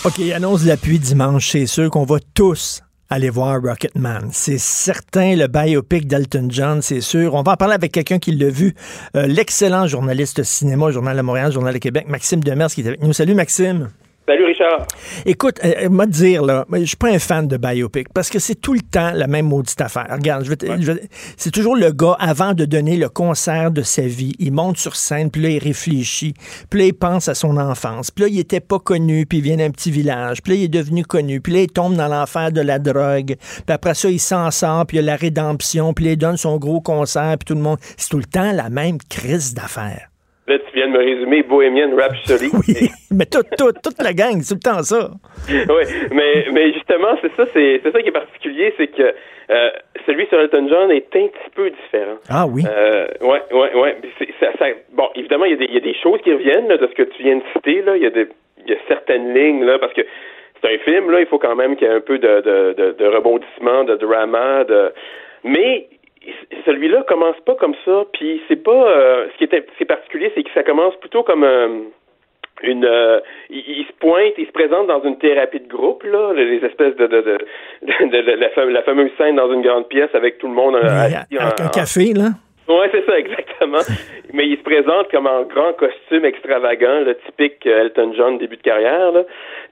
OK, annonce l'appui dimanche. C'est sûr qu'on va tous aller voir Rocketman. C'est certain, le biopic d'Alton John, c'est sûr. On va en parler avec quelqu'un qui l'a vu. Euh, l'excellent journaliste cinéma, Journal de Montréal, Journal de Québec, Maxime Demers, qui est avec nous. Salut, Maxime. Salut, Richard. Écoute, euh, moi dire, là, je suis pas un fan de biopic parce que c'est tout le temps la même maudite affaire. Regarde, te- c'est toujours le gars, avant de donner le concert de sa vie, il monte sur scène, puis là, il réfléchit, puis là, il pense à son enfance, puis là, il était pas connu, puis il vient d'un petit village, puis là, il est devenu connu, puis là, il tombe dans l'enfer de la drogue, puis après ça, il s'en sort, puis il y a la rédemption, puis là, il donne son gros concert, puis tout le monde... C'est tout le temps la même crise d'affaires. Là, tu viens de me résumer Bohemian Rhapsody. Oui, mais tout, tout, toute la gang, c'est tout le temps ça. oui, mais, mais justement, c'est ça, c'est, c'est ça qui est particulier, c'est que euh, celui sur Elton John est un petit peu différent. Ah oui. Euh, ouais, ouais, ouais. Puis c'est- ça- ça- bon, évidemment, il y, a des, il y a des choses qui reviennent là, de ce que tu viens de citer. Là, il y a des, il y a certaines lignes là, parce que c'est un film là, il faut quand même qu'il y ait un peu de, de, de, de rebondissement, de drama, de. Mais celui-là commence pas comme ça. Puis c'est pas. euh, ce qui est, particulier, c'est que ça commence plutôt comme un une euh, il, il se pointe, il se présente dans une thérapie de groupe là, les espèces de de, de, de- de- de- la, fame- la fameuse scène dans une grande pièce avec tout le monde euh, Mais, assis avec en- un café, là. Ouais, c'est ça, exactement. Mais il se présente comme en grand costume extravagant, le typique euh, Elton John début de carrière. Là.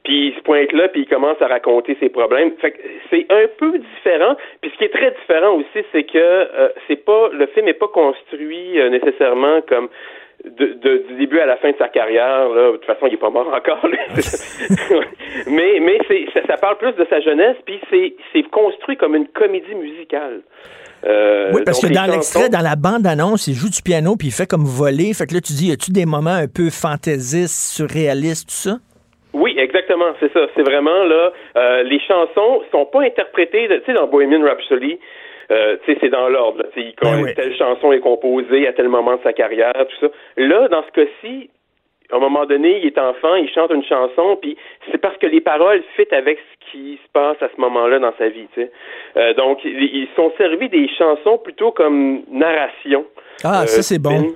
Puis il se pointe là, puis il commence à raconter ses problèmes. Fait que c'est un peu différent. Puis ce qui est très différent aussi, c'est que euh, c'est pas le film n'est pas construit euh, nécessairement comme de, de- du début à la fin de sa carrière. Là. De toute façon, il est pas mort encore. lui. mais mais c'est ça, ça parle plus de sa jeunesse, puis c'est c'est construit comme une comédie musicale. Euh, Oui, parce que dans l'extrait, dans la bande-annonce, il joue du piano puis il fait comme voler. Fait que là, tu dis, y a-tu des moments un peu fantaisistes, surréalistes, tout ça? Oui, exactement, c'est ça. C'est vraiment là, euh, les chansons sont pas interprétées, tu sais, dans Bohemian Rhapsody, euh, tu sais, c'est dans l'ordre. là. Tu sais, quand Ben oui. telle chanson est composée à tel moment de sa carrière, tout ça. Là, dans ce cas-ci, à un moment donné, il est enfant, il chante une chanson, puis c'est parce que les paroles fit avec ce qui se passe à ce moment-là dans sa vie. Tu sais. Euh, donc, ils, sont servis des chansons plutôt comme narration. Ah, euh, ça, c'est bon.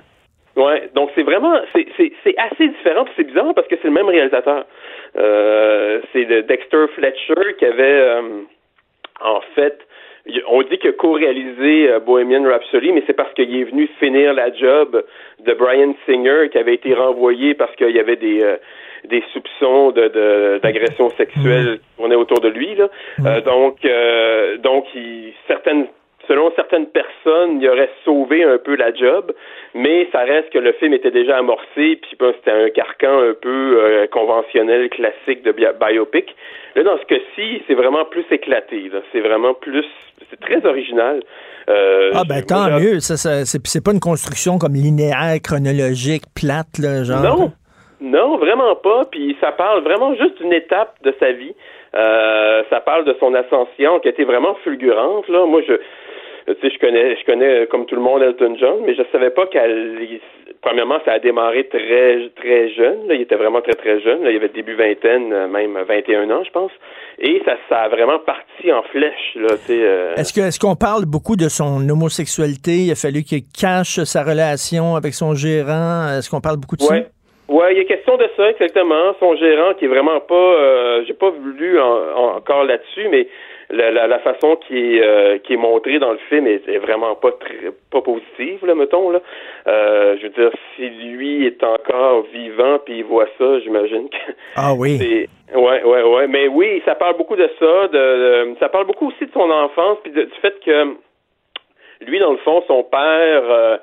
Ouais, donc c'est vraiment c'est c'est c'est assez différent c'est bizarre parce que c'est le même réalisateur. Euh, c'est Dexter Fletcher qui avait euh, en fait on dit qu'il a co-réalisé euh, Bohemian Rhapsody, mais c'est parce qu'il est venu finir la job de Brian Singer qui avait été renvoyé parce qu'il y avait des euh, des soupçons de de- d'agression sexuelle qui tournaient autour de lui là. Euh, donc euh, donc il, certaines selon certaines personnes, il aurait sauvé un peu la job, mais ça reste que le film était déjà amorcé, puis ben, c'était un carcan un peu euh, conventionnel, classique de bi- biopic. Là, dans ce cas-ci, c'est vraiment plus éclaté. C'est vraiment plus... C'est très original. Euh, Ah, ben tant mieux. Ça, ça, c'est, c'est pas une construction comme linéaire, chronologique, plate, là, genre. Non, non, vraiment pas. Puis ça parle vraiment juste d'une étape de sa vie. Euh, ça parle de son ascension qui a été vraiment fulgurante. Là, moi, je, tu sais, je connais, je connais comme tout le monde Elton John, mais je savais pas qu'elle. Premièrement, ça a démarré très, très jeune. Là. Il était vraiment très, très jeune. Là. Il avait début vingtaine, euh, même 21 ans, je pense. Et ça, ça a vraiment parti en flèche. Là, tu sais, euh, Est-ce, que, est-ce qu'on parle beaucoup de son homosexualité? Il a fallu qu'il cache sa relation avec son gérant. Est-ce qu'on parle beaucoup de Ouais. Ouais, il y a question de ça exactement. Son gérant qui est vraiment pas, euh, j'ai pas lu en- en- encore là-dessus, mais la, la, la façon qui est euh, qui est montrée dans le film est, est vraiment pas très pas positive, là, mettons là. Euh, je veux dire, si lui est encore vivant puis il voit ça, j'imagine que? Ah oui. c'est ouais, ouais, ouais. Mais oui, ça parle beaucoup de ça. De, de- ça parle beaucoup aussi de son enfance puis de- du fait que lui, dans le fond, son père euh,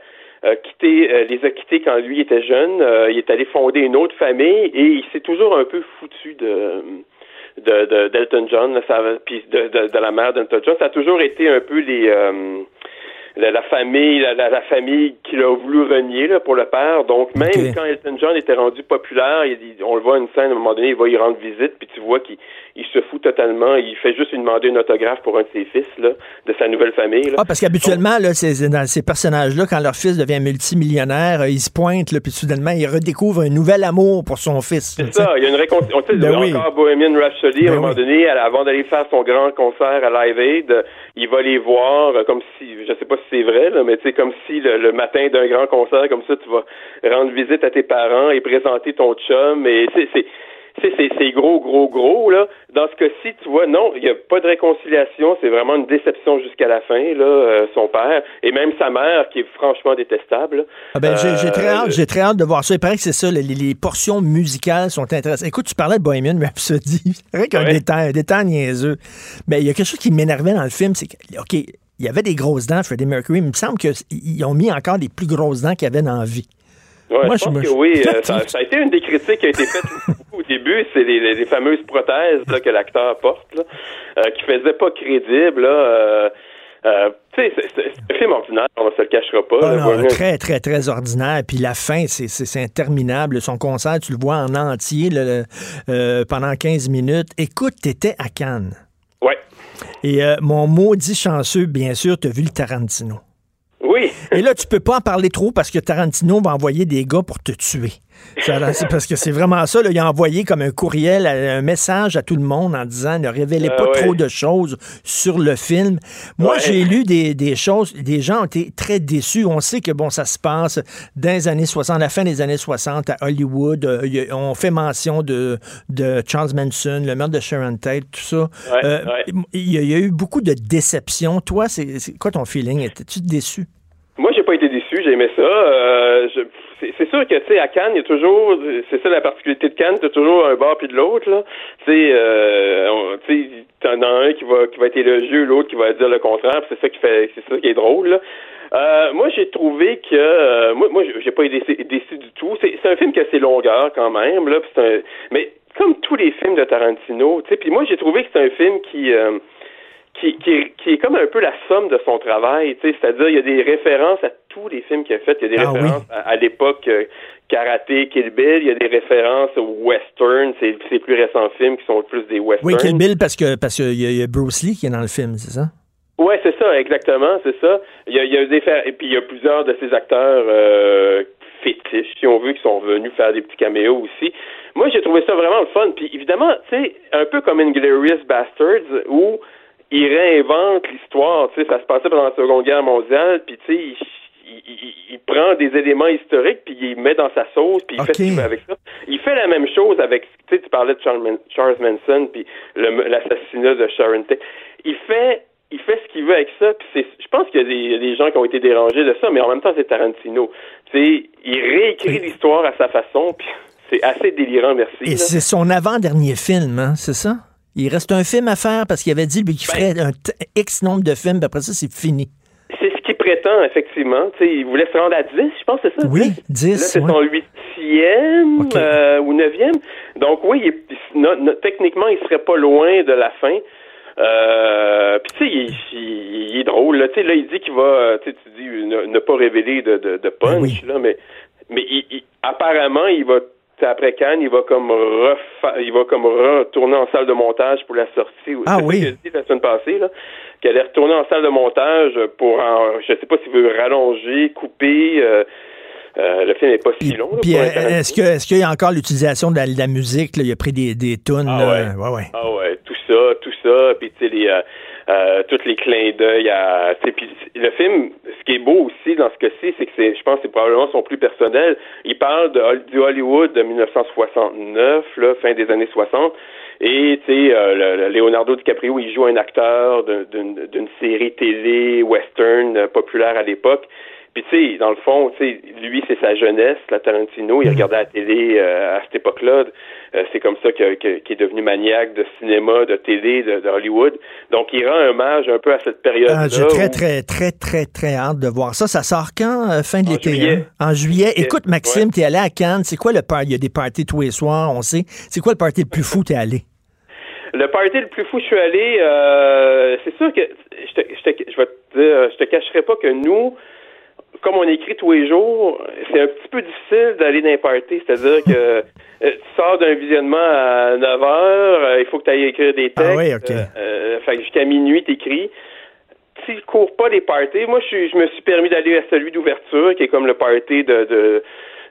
quitté, euh, les a quittés quand lui était jeune. Euh, il est allé fonder une autre famille et il s'est toujours un peu foutu de de, de- d'Elton John, puis de, de, de la mère d'Elton John. Ça a toujours été un peu les euh, la, la famille, la, la, la famille qu'il a voulu renier là, pour le père. Donc même quand Elton John était rendu populaire, il, il- on le voit à une scène à un moment donné, il va y rendre visite, puis tu vois qu'il il se fout totalement. Il fait juste lui demander un autographe pour un de ses fils là, de sa nouvelle famille. Là. Ah, parce qu'habituellement, là, dans ces personnages-là, quand leur fils devient multimillionnaire, euh, ils se pointent, là, puis soudainement, ils redécouvrent un nouvel amour pour son fils. C'est ça, il y a une réconciliation. Ben oui. encore Bohemian Rhapsody, à Ben un moment oui. donné, avant d'aller faire son grand concert à Live Aid, il va les voir euh, comme si, je sais pas si c'est vrai, là, mais tu sais, comme si le, le matin d'un grand concert, comme ça, tu vas rendre visite à tes parents et présenter ton chum, et c'est, c'est, gros, gros, gros, là. Dans ce cas-ci, tu vois, non, il n'y a pas de réconciliation, c'est vraiment une déception jusqu'à la fin, là, euh, son père, et même sa mère, qui est franchement détestable. Ah ben, j'ai très hâte, j'ai très hâte de voir ça. Il paraît que c'est ça, les, portions musicales sont intéressantes. Écoute, tu parlais de Bohemian Rhapsody, c'est vrai qu'un détail, un détail niaiseux. Mais il y a quelque chose qui m'énervait dans le film, c'est que, OK, il y avait des grosses dents, Freddie Mercury, mais il me semble qu'ils ont mis encore des plus grosses dents qu'il y avait dans la vie. Moi, je pense que oui. Euh, ça, a été une des critiques qui a été faite au début. C'est les, fameuses prothèses que l'acteur porte, là, euh, qui faisaient pas crédible. Là, euh, c'est un film ordinaire, on ne se le cachera pas. Ah très, très, très ordinaire. Puis la fin, c'est interminable. Son concert, tu le vois en entier pendant 15 minutes. Écoute, t'étais à Cannes. Ouais. Et mon maudit chanceux, bien sûr, t'as vu le Tarantino. Oui. Et là, tu peux pas en parler trop parce que Tarantino va envoyer des gars pour te tuer. C'est parce que c'est vraiment ça. il a envoyé comme un courriel, un message à tout le monde en disant ne révélez ah pas trop de choses sur le film. Moi, j'ai lu des, choses, des gens ont été très déçus. On sait que bon, ça se passe dans les années 60, la fin des années 60 à Hollywood. Euh, on fait mention de, de Charles Manson, le meurtre de Sharon Tate, tout ça. Euh, il, y a, eu beaucoup de déceptions. Toi, c'est quoi ton feeling? Étais-tu déçu? Moi, j'ai pas été déçu, j'ai aimé ça. Euh, c'est sûr que tu sais à Cannes, il y a toujours, c'est ça la particularité de Cannes, t'as toujours un bar puis de l'autre là. Tu sais, euh, t'en as un qui va qui va être élogieux, l'autre qui va dire le contraire. C'est ça qui fait, c'est ça qui est drôle. Là. Euh, moi, j'ai trouvé que euh, moi, moi, j'ai pas été déçu, du tout. C'est un film qui a ses longueurs quand même là. Un, mais comme tous les films de Tarantino, tu sais. Puis moi, j'ai trouvé que c'est un film qui euh, qui, qui, qui, est comme un peu la somme de son travail, tu sais, c'est-à-dire il y a des références à tous les films qu'il a fait, il y a des ah références à, l'époque euh, karaté, Kill Bill, il y a des références au western, c'est ses plus récents films qui sont plus des westerns. Oui, Kill Bill parce que parce qu'il y, a Bruce Lee qui est dans le film, c'est ça? Ouais, c'est ça, exactement, c'est ça. Il y a, il y a des et puis il y a plusieurs de ces acteurs euh, fétiches, si on veut, qui sont venus faire des petits caméos aussi. Moi, j'ai trouvé ça vraiment le fun. Puis évidemment, tu sais, un peu comme Inglorious Bastards, où il réinvente l'histoire. Tu sais, ça se passait pendant la Seconde Guerre mondiale, puis tu sais, il, prend des éléments historiques puis il met dans sa sauce puis il fait ce qu'il veut avec ça. Il fait la même chose avec, tu sais, tu parlais de Charles Manson puis l'assassinat de Sharon Tate. Il fait il fait ce qu'il veut avec ça. Puis je pense qu'il y, a des gens qui ont été dérangés de ça, mais en même temps, c'est Tarantino. Il réécrit l'histoire à sa façon, puis c'est assez délirant, merci. Et c'est son avant-dernier film, hein, c'est ça? Il reste un film à faire parce qu'il avait dit qu'il ben ferait un X nombre de films, puis après ça, c'est fini. C'est ce qu'il prétend, effectivement. il voulait se rendre à 10, je pense, c'est ça? Oui, 10. Là, c'est son huitième euh, ou neuvième. Donc, oui, techniquement, il serait pas loin de la fin. Euh, puis tu sais, il, est drôle. Là, là il dit qu'il va, tu dis, ne, pas révéler de, de, de punch, ben là, mais, mais apparemment, il va après Cannes, il va comme il va comme retourner en salle de montage pour la sortie. Ah oui. Ce dit la semaine passée là, qu'elle est retournée en salle de montage pour, en, je sais pas s'il veut rallonger, couper. Euh, euh, le film n'est pas si long. Puis euh, est-ce que est-ce qu'il y a encore l'utilisation de, la, musique là? Il a pris des des tunes. Ah ouais. ouais, Ah ouais, tout ça, tout ça. Puis tu sais les euh, tous les clins d'œil à. Puis le film, ce qui est beau aussi dans ce cas-ci, c'est que c'est, je pense, c'est probablement son plus personnel. Il parle de, du Hollywood de 1969, là, fin des années 60. Et tu sais, euh, Leonardo DiCaprio, il joue un acteur d'une série télé western euh, populaire à l'époque. Puis tu sais, dans le fond, tu sais, lui c'est sa jeunesse, la Tarantino, il mm. regardait la télé euh, à cette époque-là. Euh, c'est comme ça qu'il est devenu maniaque de cinéma, de télé, de, Hollywood. Donc il rend hommage un peu à cette période-là. Ah, J'ai très très très très très hâte de voir ça. Ça sort quand euh, Fin de l'été. Hein? En juillet. Écoute, Maxime, t'es allé à Cannes. C'est quoi le party Il y a des parties tous les soirs, on sait. C'est quoi le party le plus fou t'es allé? Le party le plus fou, je suis allé. c'est sûr que je te, je, te, je vais te dire, je te cacherai pas que nous, comme on écrit tous les jours, c'est un petit peu difficile d'aller dans les parties. C'est-à-dire que euh, tu sors d'un visionnement à 9 heures, euh, il faut que tu ailles écrire des textes. Ah oui, OK. Euh, fait jusqu'à minuit, t'écris. Tu cours pas les parties. Moi, je, je me suis permis d'aller à celui d'ouverture, qui est comme le party de, de,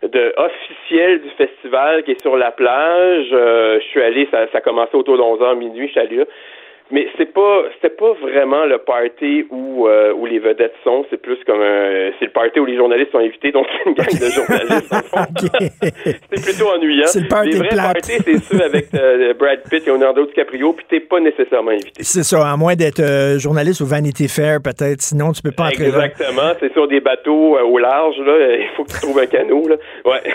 de officiel du festival, qui est sur la plage. je suis allé, ça, ça a commencé autour de 11 h minuit, je suis allé là. Mais c'est pas c'était pas vraiment le party où euh, où les vedettes sont, c'est plus comme un c'est le party où les journalistes sont invités, donc c'est une gang de journalistes. c'est plutôt ennuyant. C'est le party les vrais plate. parties, c'est ceux avec euh, Brad Pitt et Leonardo DiCaprio, puis t'es pas nécessairement invité. C'est ça, à moins d'être euh, journaliste au Vanity Fair, peut-être. Sinon, tu peux pas entrer là. Exactement, c'est sur des bateaux euh, au large là, il faut que tu trouves un canot là. Ouais.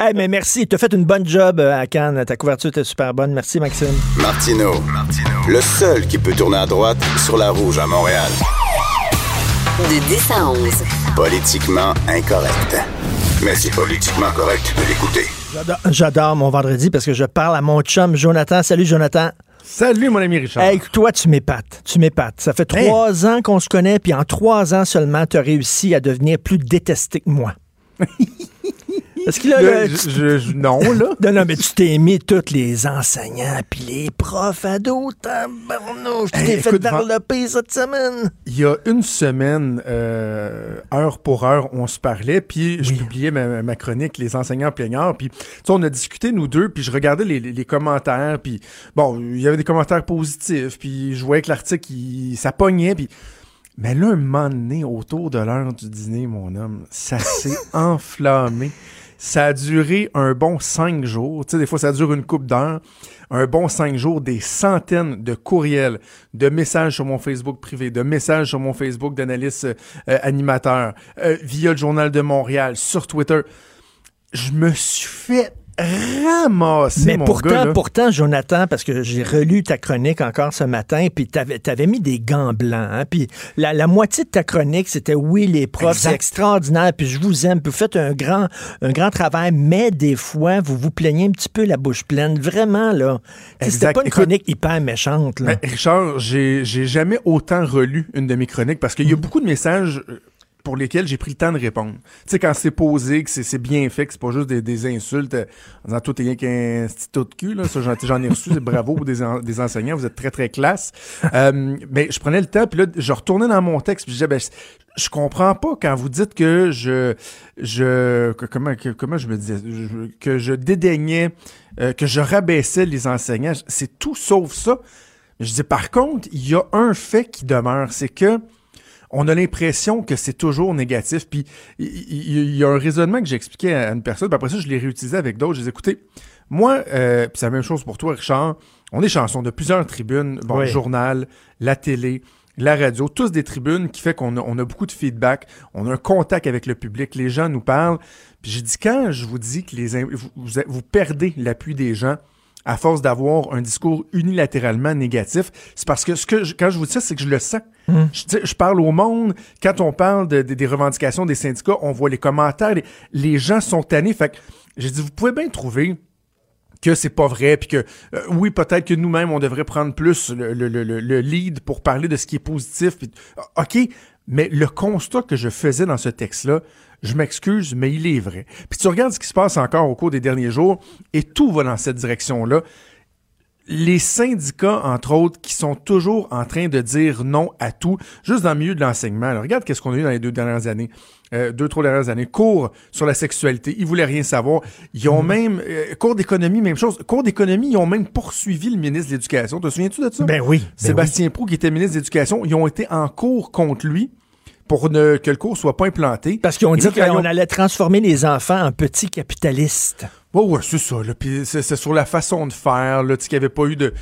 Hey, mais merci, tu as fait une bonne job à Cannes. Ta couverture était super bonne. Merci, Maxime. Martino, le seul qui peut tourner à droite sur la rouge à Montréal. De 10 à 11. Politiquement incorrect. Mais c'est politiquement correct de l'écouter. J'adore- mon vendredi parce que je parle à mon chum Jonathan. Salut, Jonathan. Salut, mon ami Richard. Hey, toi, tu m'épates. Tu m'épates. Ça fait Hey. trois ans qu'on se connaît, puis en trois ans seulement, tu as réussi à devenir plus détesté que moi. Je- tu- je- je- non, là. non, non, mais tu t'es aimé tous les enseignants, puis les profs ados, tabarnouche. Tu Hey, t'es fait écoute, Van- varloper cette semaine. Il y a une semaine, euh, heure pour heure, on se parlait, puis je publiais ma, ma chronique Les enseignants plaignards, puis tu sais, on a discuté, nous deux, puis je regardais les, les- les commentaires, puis bon, il y avait des commentaires positifs, puis je voyais que l'article, ça pognait, puis... Mais là, un moment donné, autour de l'heure du dîner, mon homme, ça s'est enflammé. Ça a duré un bon cinq jours. Tu sais, des fois, ça dure une coupe d'heures. Un bon cinq jours, des centaines de courriels, de messages sur mon Facebook privé, de messages sur mon Facebook d'analyste euh, animateur, euh, via le Journal de Montréal, sur Twitter. Je me suis fait ramasser, Mais mon pourtant, gars, pourtant, Jonathan, parce que j'ai relu ta chronique encore ce matin, puis t'avais avais mis des gants blancs, hein, puis la, la moitié de ta chronique, c'était oui, les profs, c'est extraordinaire, puis je vous aime, puis vous faites un grand, un grand travail, mais des fois, vous vous plaignez un petit peu la bouche pleine, vraiment, là. C'était pas une Écoute, chronique hyper méchante, là. Ben, Richard, j'ai jamais autant relu une de mes chroniques parce qu'il y a beaucoup de messages euh, pour lesquels j'ai pris le temps de répondre. Tu sais, quand c'est posé, que c'est- bien fait, que c'est pas juste des, des insultes euh, en disant tout est rien qu'un petit taux de cul, là. Ça, j'en ai reçu, bravo des, en- des enseignants, vous êtes très, très classe. Euh, mais je prenais le temps, puis là, je retournais dans mon texte, puis je disais, ben, je- comprends pas quand vous dites que je, je, comment, comment je me disais, que je dédaignais, euh, que je rabaissais les enseignants. C'est tout sauf ça. Je dis par contre, il y a un fait qui demeure, c'est que on a l'impression que c'est toujours négatif. Puis il y, a un raisonnement que j'ai expliqué à une personne, puis après ça, je l'ai réutilisé avec d'autres. Je dis écoutez, moi, euh, puis c'est la même chose pour toi, Richard. On est chansons de plusieurs tribunes, bon, Oui. le journal, la télé, la radio, tous des tribunes qui fait qu'on a, on a beaucoup de feedback, on a un contact avec le public, les gens nous parlent. Puis j'ai dit quand je vous dis que les in- vous, vous, vous perdez l'appui des gens, à force d'avoir un discours unilatéralement négatif, c'est parce que ce que je- quand je vous dis ça, c'est que je le sens. Je, sais, je parle au monde. Quand on parle de- de- des revendications des syndicats, on voit les commentaires. Les, les gens sont tannés. Fait que j'ai dit, vous pouvez bien trouver que c'est pas vrai, puis que euh, oui, peut-être que nous-mêmes, on devrait prendre plus le, le- le- le lead pour parler de ce qui est positif. puis- ah, OK, mais le constat que je faisais dans ce texte-là, je m'excuse, mais il est vrai. Puis tu regardes ce qui se passe encore au cours des derniers jours, et tout va dans cette direction-là les syndicats, entre autres, qui sont toujours en train de dire non à tout, juste dans le milieu de l'enseignement. Alors, regarde qu'est-ce qu'on a eu dans les deux dernières années, euh, deux, trois dernières années. Cours sur la sexualité, ils voulaient rien savoir. Ils ont même, euh, cours d'économie, même chose. Cours d'économie, ils ont même poursuivi le ministre de l'Éducation. Te souviens-tu de ça? Ben oui. ben Sébastien Proux, qui était ministre de l'Éducation, ils ont été en cours contre lui pour ne, que le cours soit pas implanté. Parce Et dit qu'on allait transformer les enfants en petits capitalistes. Ouais, ouais, c'est ça. Puis c'est, sur la façon de faire, là, tu sais, qu'il n'y avait pas eu de,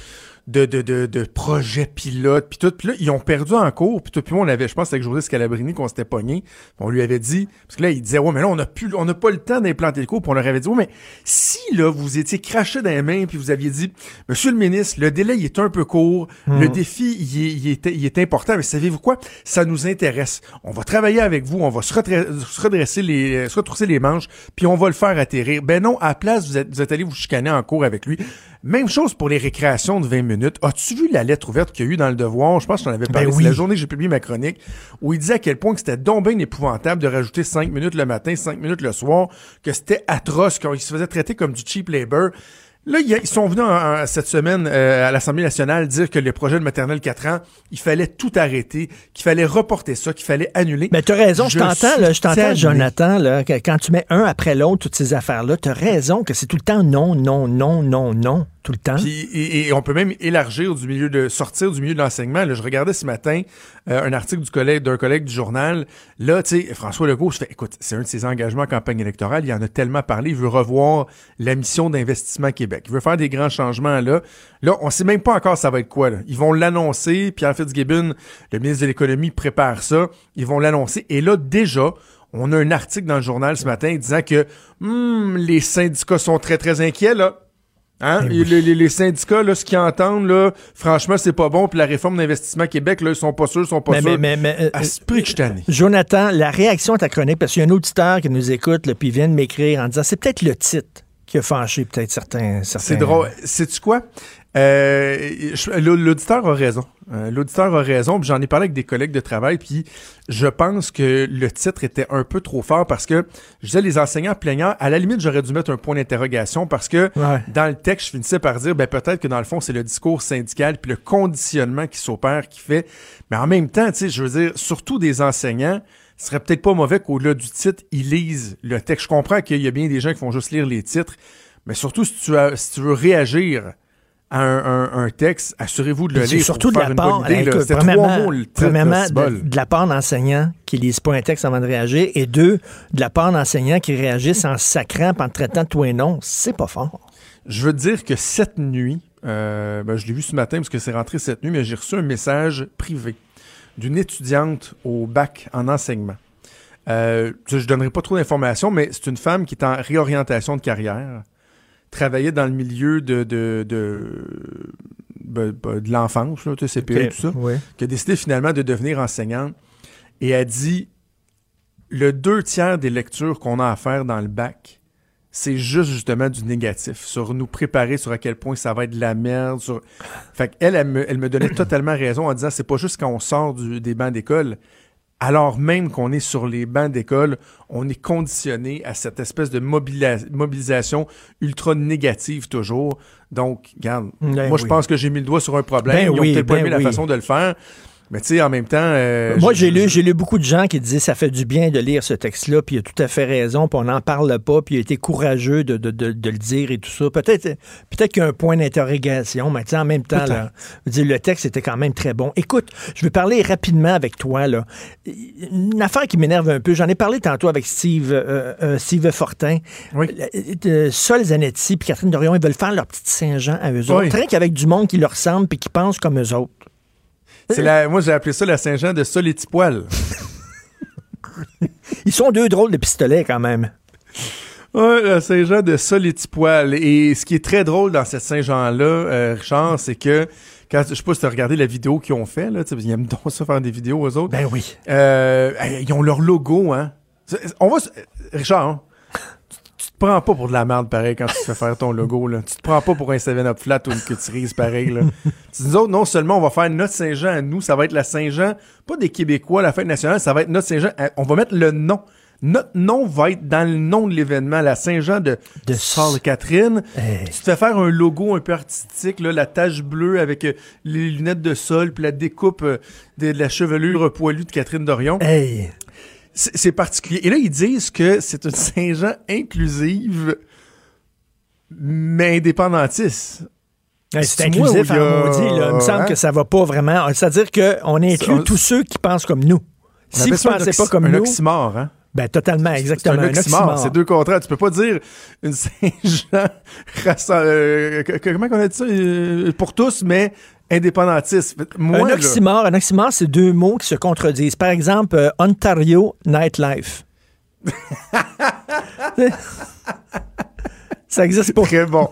de, de, de, de projet pilote, puis tout. Puis là, ils ont perdu en cours. Puis toi, puis moi, on avait, je pense, avec José Scalabrini qu'on s'était pogné. On lui avait dit, parce que là, il disait, ouais, mais là, on n'a plus, on n'a pas le temps d'implanter le cours. Puis on leur avait dit, ouais, mais si, là, vous étiez craché dans les mains, puis vous aviez dit, Monsieur le ministre, le délai, il est un peu court. Le défi, il est, il, est, il est important. Mais savez-vous quoi? Ça nous intéresse. On va travailler avec vous. On va se, redresser les, se retrousser les manches, puis on va le faire atterrir. Ben non, à la place, vous êtes, vous êtes allé vous chicaner en cours avec lui. Même chose pour les récréations de 20 minutes. As-tu vu la lettre ouverte qu'il y a eu dans le Devoir? Je pense que j'en avais parlé. Ben oui. la journée que j'ai publié ma chronique, où il disait à quel point que c'était donc bien épouvantable de rajouter 5 minutes le matin, 5 minutes le soir, que c'était atroce, qu'il se faisait traiter comme du cheap labor. Là, ils sont venus en, cette semaine euh, à l'Assemblée nationale dire que le projet de maternelle 4 ans, il fallait tout arrêter, qu'il fallait reporter ça, qu'il fallait annuler. Mais tu as raison, je, t'entends, je t'entends, Jonathan, là, quand tu mets un après l'autre toutes ces affaires-là, tu as raison que c'est tout le temps non, non, non, non, non tout le temps. et, on peut même élargir du milieu de sortir du milieu de l'enseignement. je regardais ce matin euh, un article du collègue d'un collègue du journal. Là, tu sais, François Legault, je fais, écoute, c'est un de ses engagements en campagne électorale. Il en a tellement parlé. Il veut revoir la mission d'investissement Québec. Il veut faire des grands changements là. Là, on sait même pas encore ça va être quoi. Là. Ils vont l'annoncer. Pierre Fitzgibbon, le ministre de l'économie, prépare ça. Ils vont l'annoncer. Et là, déjà, on a un article dans le journal ce matin disant que hmm, les syndicats sont très, très inquiets. Là. Hein? Eh les, syndicats, là, ce qu'ils entendent, là, franchement, c'est pas bon. Puis la réforme d'investissement Québec, là, ils sont pas sûrs, ils sont pas sûrs. Mais, mais, à ce prix que je Jonathan, la réaction à ta chronique, parce qu'il y a un auditeur qui nous écoute, là, puis il vient de m'écrire en disant c'est peut-être le titre qui a fâché peut-être certains, certains. C'est drôle. Sais-tu quoi? Euh, l'auditeur a raison. Euh, l'auditeur a raison. J'en ai parlé avec des collègues de travail, puis je pense que le titre était un peu trop fort parce que je disais les enseignants plaignants. À la limite, j'aurais dû mettre un point d'interrogation parce que dans le texte, je finissais par dire ben peut-être que dans le fond, c'est le discours syndical puis le conditionnement qui s'opère qui fait. Mais en même temps, tu sais, je veux dire, surtout des enseignants ce serait peut-être pas mauvais qu'au-delà du titre, ils lisent le texte. Je comprends qu'il y a bien des gens qui font juste lire les titres, mais surtout si tu, as, si tu veux réagir à un, texte, assurez-vous de le lire. Surtout de la part, premièrement, de, la part d'enseignants qui lisent pas un texte avant de réagir, et deux, de la part d'enseignants qui réagissent en sacrant, en traitant de tout et non, c'est pas fort. Je veux dire que cette nuit, euh, ben, je l'ai vu ce matin parce que c'est rentré cette nuit, mais j'ai reçu un message privé d'une étudiante au bac en enseignement. Euh, je ne donnerai pas trop d'informations, mais c'est une femme qui est en réorientation de carrière, travaillait dans le milieu de, de, de, ben, ben, de, l'enfance, CPE, tout ça, qui a décidé finalement de devenir enseignante et a dit le deux tiers des lectures qu'on a à faire dans le bac, c'est juste justement du négatif, sur nous préparer sur à quel point ça va être de la merde. Sur... Fait elle me, elle me donnait totalement raison en disant c'est pas juste quand on sort du, des bancs d'école, alors même qu'on est sur les bancs d'école, on est conditionné à cette espèce de mobilisation ultra négative toujours. Donc, regarde, ben moi je pense que j'ai mis le doigt sur un problème. Ben Ils ont peut-être pas ben aimé la façon de le faire. Mais tu sais, en même temps. Euh, Moi, j'ai lu, j'ai lu beaucoup de gens qui disaient ça fait du bien de lire ce texte-là, puis il a tout à fait raison, puis on n'en parle pas, puis il a été courageux de, de, de, le dire et tout ça. Peut-être peut-être qu'il y a un point d'interrogation, mais tu sais, en même temps, là, le texte était quand même très bon. Écoute, je vais parler rapidement avec toi. Là. Une affaire qui m'énerve un peu, j'en ai parlé tantôt avec Steve, euh, euh Steve Fortin. Oui. Sol Zanetti puis Catherine Dorion, ils veulent faire leur petite Saint-Jean à eux autres. Rien qu'avec du monde qui leur ressemble puis qui pense comme eux autres. C'est la, moi, j'ai appelé ça la Saint-Jean de Solitipoil. Ils sont deux drôles de pistolets quand même. Oui, la Saint-Jean de Solitipoil. Et ce qui est très drôle dans cette Saint-Jean-là, euh, Richard, c'est que quand, je sais pas si tu as regardé la vidéo qu'ils ont fait, là, ils aiment donc ça faire des vidéos aux autres. Ben oui. Euh, ils ont leur logo, hein. On va, Richard, hein, prends pas pour de la merde pareil quand tu te fais faire ton logo. Là. Tu te prends pas pour un 7-Up flat ou une cuterise pareil. Là. tu dis, autres, non seulement on va faire notre Saint-Jean à nous, ça va être la Saint-Jean, pas des Québécois, la fête nationale, ça va être notre Saint-Jean. On va mettre le nom. Notre nom va être dans le nom de l'événement, la Saint-Jean de, de Charles Catherine. Tu te fais faire un logo un peu artistique, là, la tache bleue avec euh, les lunettes de sol, puis la découpe euh, de, la chevelure poilue de Catherine Dorion. Hey. C'est particulier. Et là, ils disent que c'est une Saint-Jean inclusive, mais indépendantiste. c'est inclusif à maudit, là. Il me semble hein? que ça va pas vraiment. C'est-à-dire qu'on inclut tous ceux qui pensent comme nous. Si vous pensez pas comme nous. Un oxymore, hein? Ben, totalement, exactement. C'est un oxymore. C'est deux contrats. Tu peux pas dire une Saint-Jean, euh, comment on a dit ça? Euh, pour tous, mais indépendantiste. un oxymore, un oxymore, c'est deux mots qui se contredisent. Par exemple, euh, Ontario Nightlife. Ça existe pas. Très bon.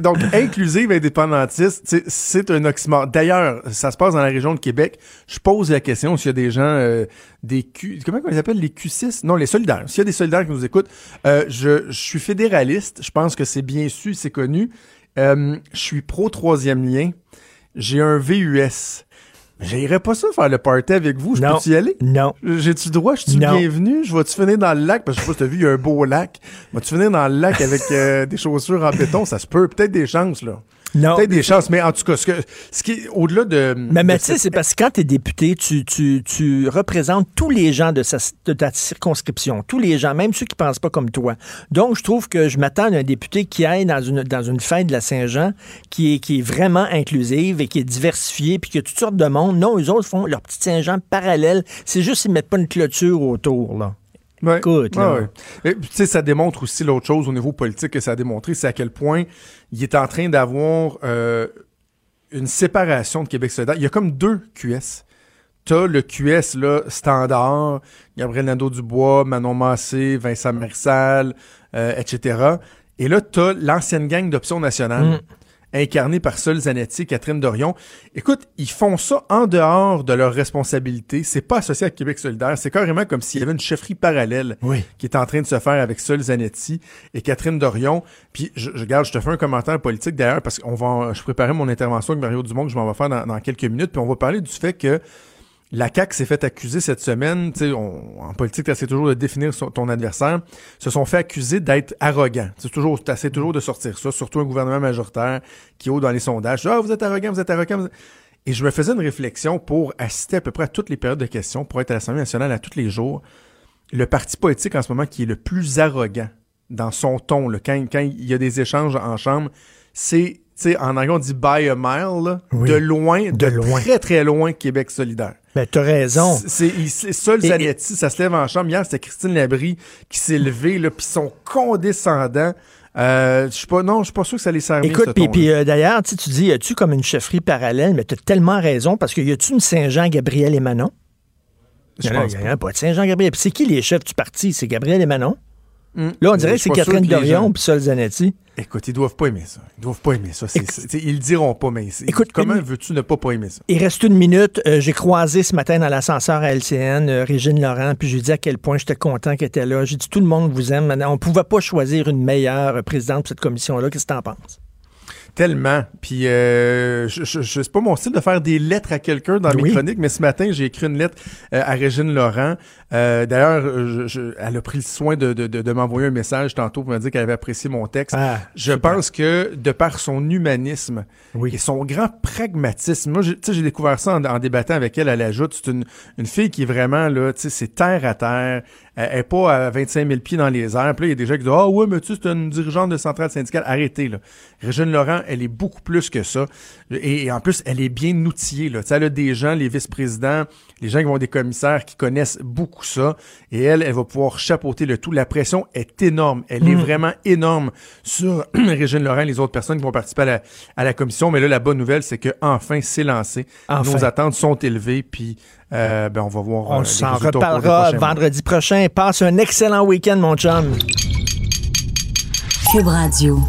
Donc, inclusive indépendantiste, c'est un oxymore. D'ailleurs, ça se passe dans la région de Québec. Je pose la question s'il y a des gens, euh, des Q, comment on les appelle, les Q6? Non, les solidaires. S'il y a des solidaires qui nous écoutent, euh, je, je suis fédéraliste. Je pense que c'est bien su, c'est connu. je suis pro troisième lien j'ai un VUS. J'irais pas ça faire le party avec vous. Je peux-tu y aller? Non. J'ai-tu droit? Je suis bienvenu? Je vais-tu finir dans le lac? Parce que je sais pas si t'as vu, il y a un beau lac. Vas-tu finir dans le lac avec euh, des chaussures en béton? Ça se peut. Peut-être des chances, là. Non. Peut-être des chances, mais en tout cas, ce, que, ce qui est au-delà de. Mais, cette- c'est parce que quand tu es député, tu, tu, tu représentes tous les gens de, sa, de ta circonscription, tous les gens, même ceux qui pensent pas comme toi. Donc, je trouve que je m'attends à un député qui aille dans une, dans une fête de la Saint-Jean qui est, qui est vraiment inclusive et qui est diversifiée, puis qu'il y a toutes sortes de monde. Non, eux autres font leur petit Saint-Jean parallèle. C'est juste qu'ils mettent pas une clôture autour, là. Ouais. Écoute, Ouais, là. ouais. Et ça démontre aussi l'autre chose au niveau politique que ça a démontré, c'est à quel point il est en train d'avoir euh, une séparation de Québec solidaire. Il y a comme deux QS. T'as le QS là, standard, Gabriel Nadeau-Dubois, Manon Massé, Vincent Mersal, euh, etc. Et là, t'as l'ancienne gang d'Option nationale, Mm. Incarnée par Sol Zanetti, Catherine Dorion. Écoute, ils font ça en dehors de leurs responsabilités. C'est pas associé à Québec solidaire. C'est carrément comme s'il y avait une chefferie parallèle Oui. qui est en train de se faire avec Sol Zanetti et Catherine Dorion. Puis, je, je, regarde, je te fais un commentaire politique d'ailleurs parce qu'on va, je préparais mon intervention avec Mario Dumont que je m'en vais faire dans, dans quelques minutes. Puis on va parler du fait que la CAQ s'est fait accuser cette semaine, tu sais, en politique, tu toujours de définir ton adversaire, se sont fait accuser d'être arrogants. C'est toujours, toujours de sortir ça, surtout un gouvernement majoritaire qui est dans les sondages. Ah, vous êtes arrogant, vous êtes arrogant. Et je me faisais une réflexion pour assister à peu près à toutes les périodes de questions, pour être à l'Assemblée nationale à tous les jours. Le parti politique en ce moment qui est le plus arrogant dans son ton, là, quand, quand il y a des échanges en chambre, c'est, sais, en anglais, on dit by a mile, là, Oui. de loin, de, De loin. très très loin, Québec solidaire. Ben, t'as raison. C'est Et- Zanetti, ça se lève en chambre. Hier, c'était Christine Labrie qui s'est levée, là, puis son condescendant. Euh, je suis pas, non, je suis pas sûr que ça les sert Écoute, puis, euh, d'ailleurs, tu dis, y a-tu comme une chefferie parallèle, mais tu as tellement raison, parce que y a-tu une Saint-Jean, Gabriel et Manon? Je pense il y en a pas de Saint-Jean, Gabriel. Puis c'est qui les chefs du parti? C'est Gabriel et Manon? Là, on dirait que c'est Catherine Dorion puis Sol Zanetti. Écoute, ils doivent pas aimer ça. Ils doivent pas aimer ça. Ils le diront pas, mais c'est- Écoute, comment une- veux-tu ne pas pas aimer ça? Il reste une minute. Euh, j'ai croisé ce matin dans l'ascenseur à LCN euh, Régine Laurent, puis j'ai dit à quel point j'étais content qu'elle était là. J'ai dit tout le monde vous aime. Maintenant, on pouvait pas choisir une meilleure présidente pour cette commission-là. Qu'est-ce que t'en penses? Tellement. Puis, euh, je, je, je- c'est pas mon style de faire des lettres à quelqu'un dans Oui. mes chroniques, mais ce matin, j'ai écrit une lettre euh, à Régine Laurent. Euh, D'ailleurs, elle a pris le soin de, de, de, de m'envoyer un message tantôt pour me dire qu'elle avait apprécié mon texte. Ah, je super. pense que, de par son humanisme Oui. et son grand pragmatisme, moi, j'ai- tu sais, j'ai découvert ça en, en débattant avec elle. Elle ajoute, c'est une, une fille qui est vraiment, là, tu sais, c'est terre à terre. Elle elle est pas à 25 000 pieds dans les airs. Puis là, il y a des gens qui disent, ah ouais, mais tu c'est une dirigeante de centrale syndicale. Arrêtez, là. Régine Laurent, elle est beaucoup plus que ça. Et, et en plus, elle est bien outillée, là. Tu sais, elle a des gens, les vice-présidents, les gens qui vont des commissaires qui connaissent beaucoup ça. Et elle, elle va pouvoir chapeauter le tout. La pression est énorme. Elle est vraiment énorme sur Régine Laurent et les autres personnes qui vont participer à la, à la commission. Mais là, la bonne nouvelle, c'est que enfin, c'est lancé. Enfin. Nos attentes sont élevées. Puis, euh, ben, on va voir. euh, On les s'en reparlera vendredi prochain. Passe un excellent week-end, mon chum. Cube Radio.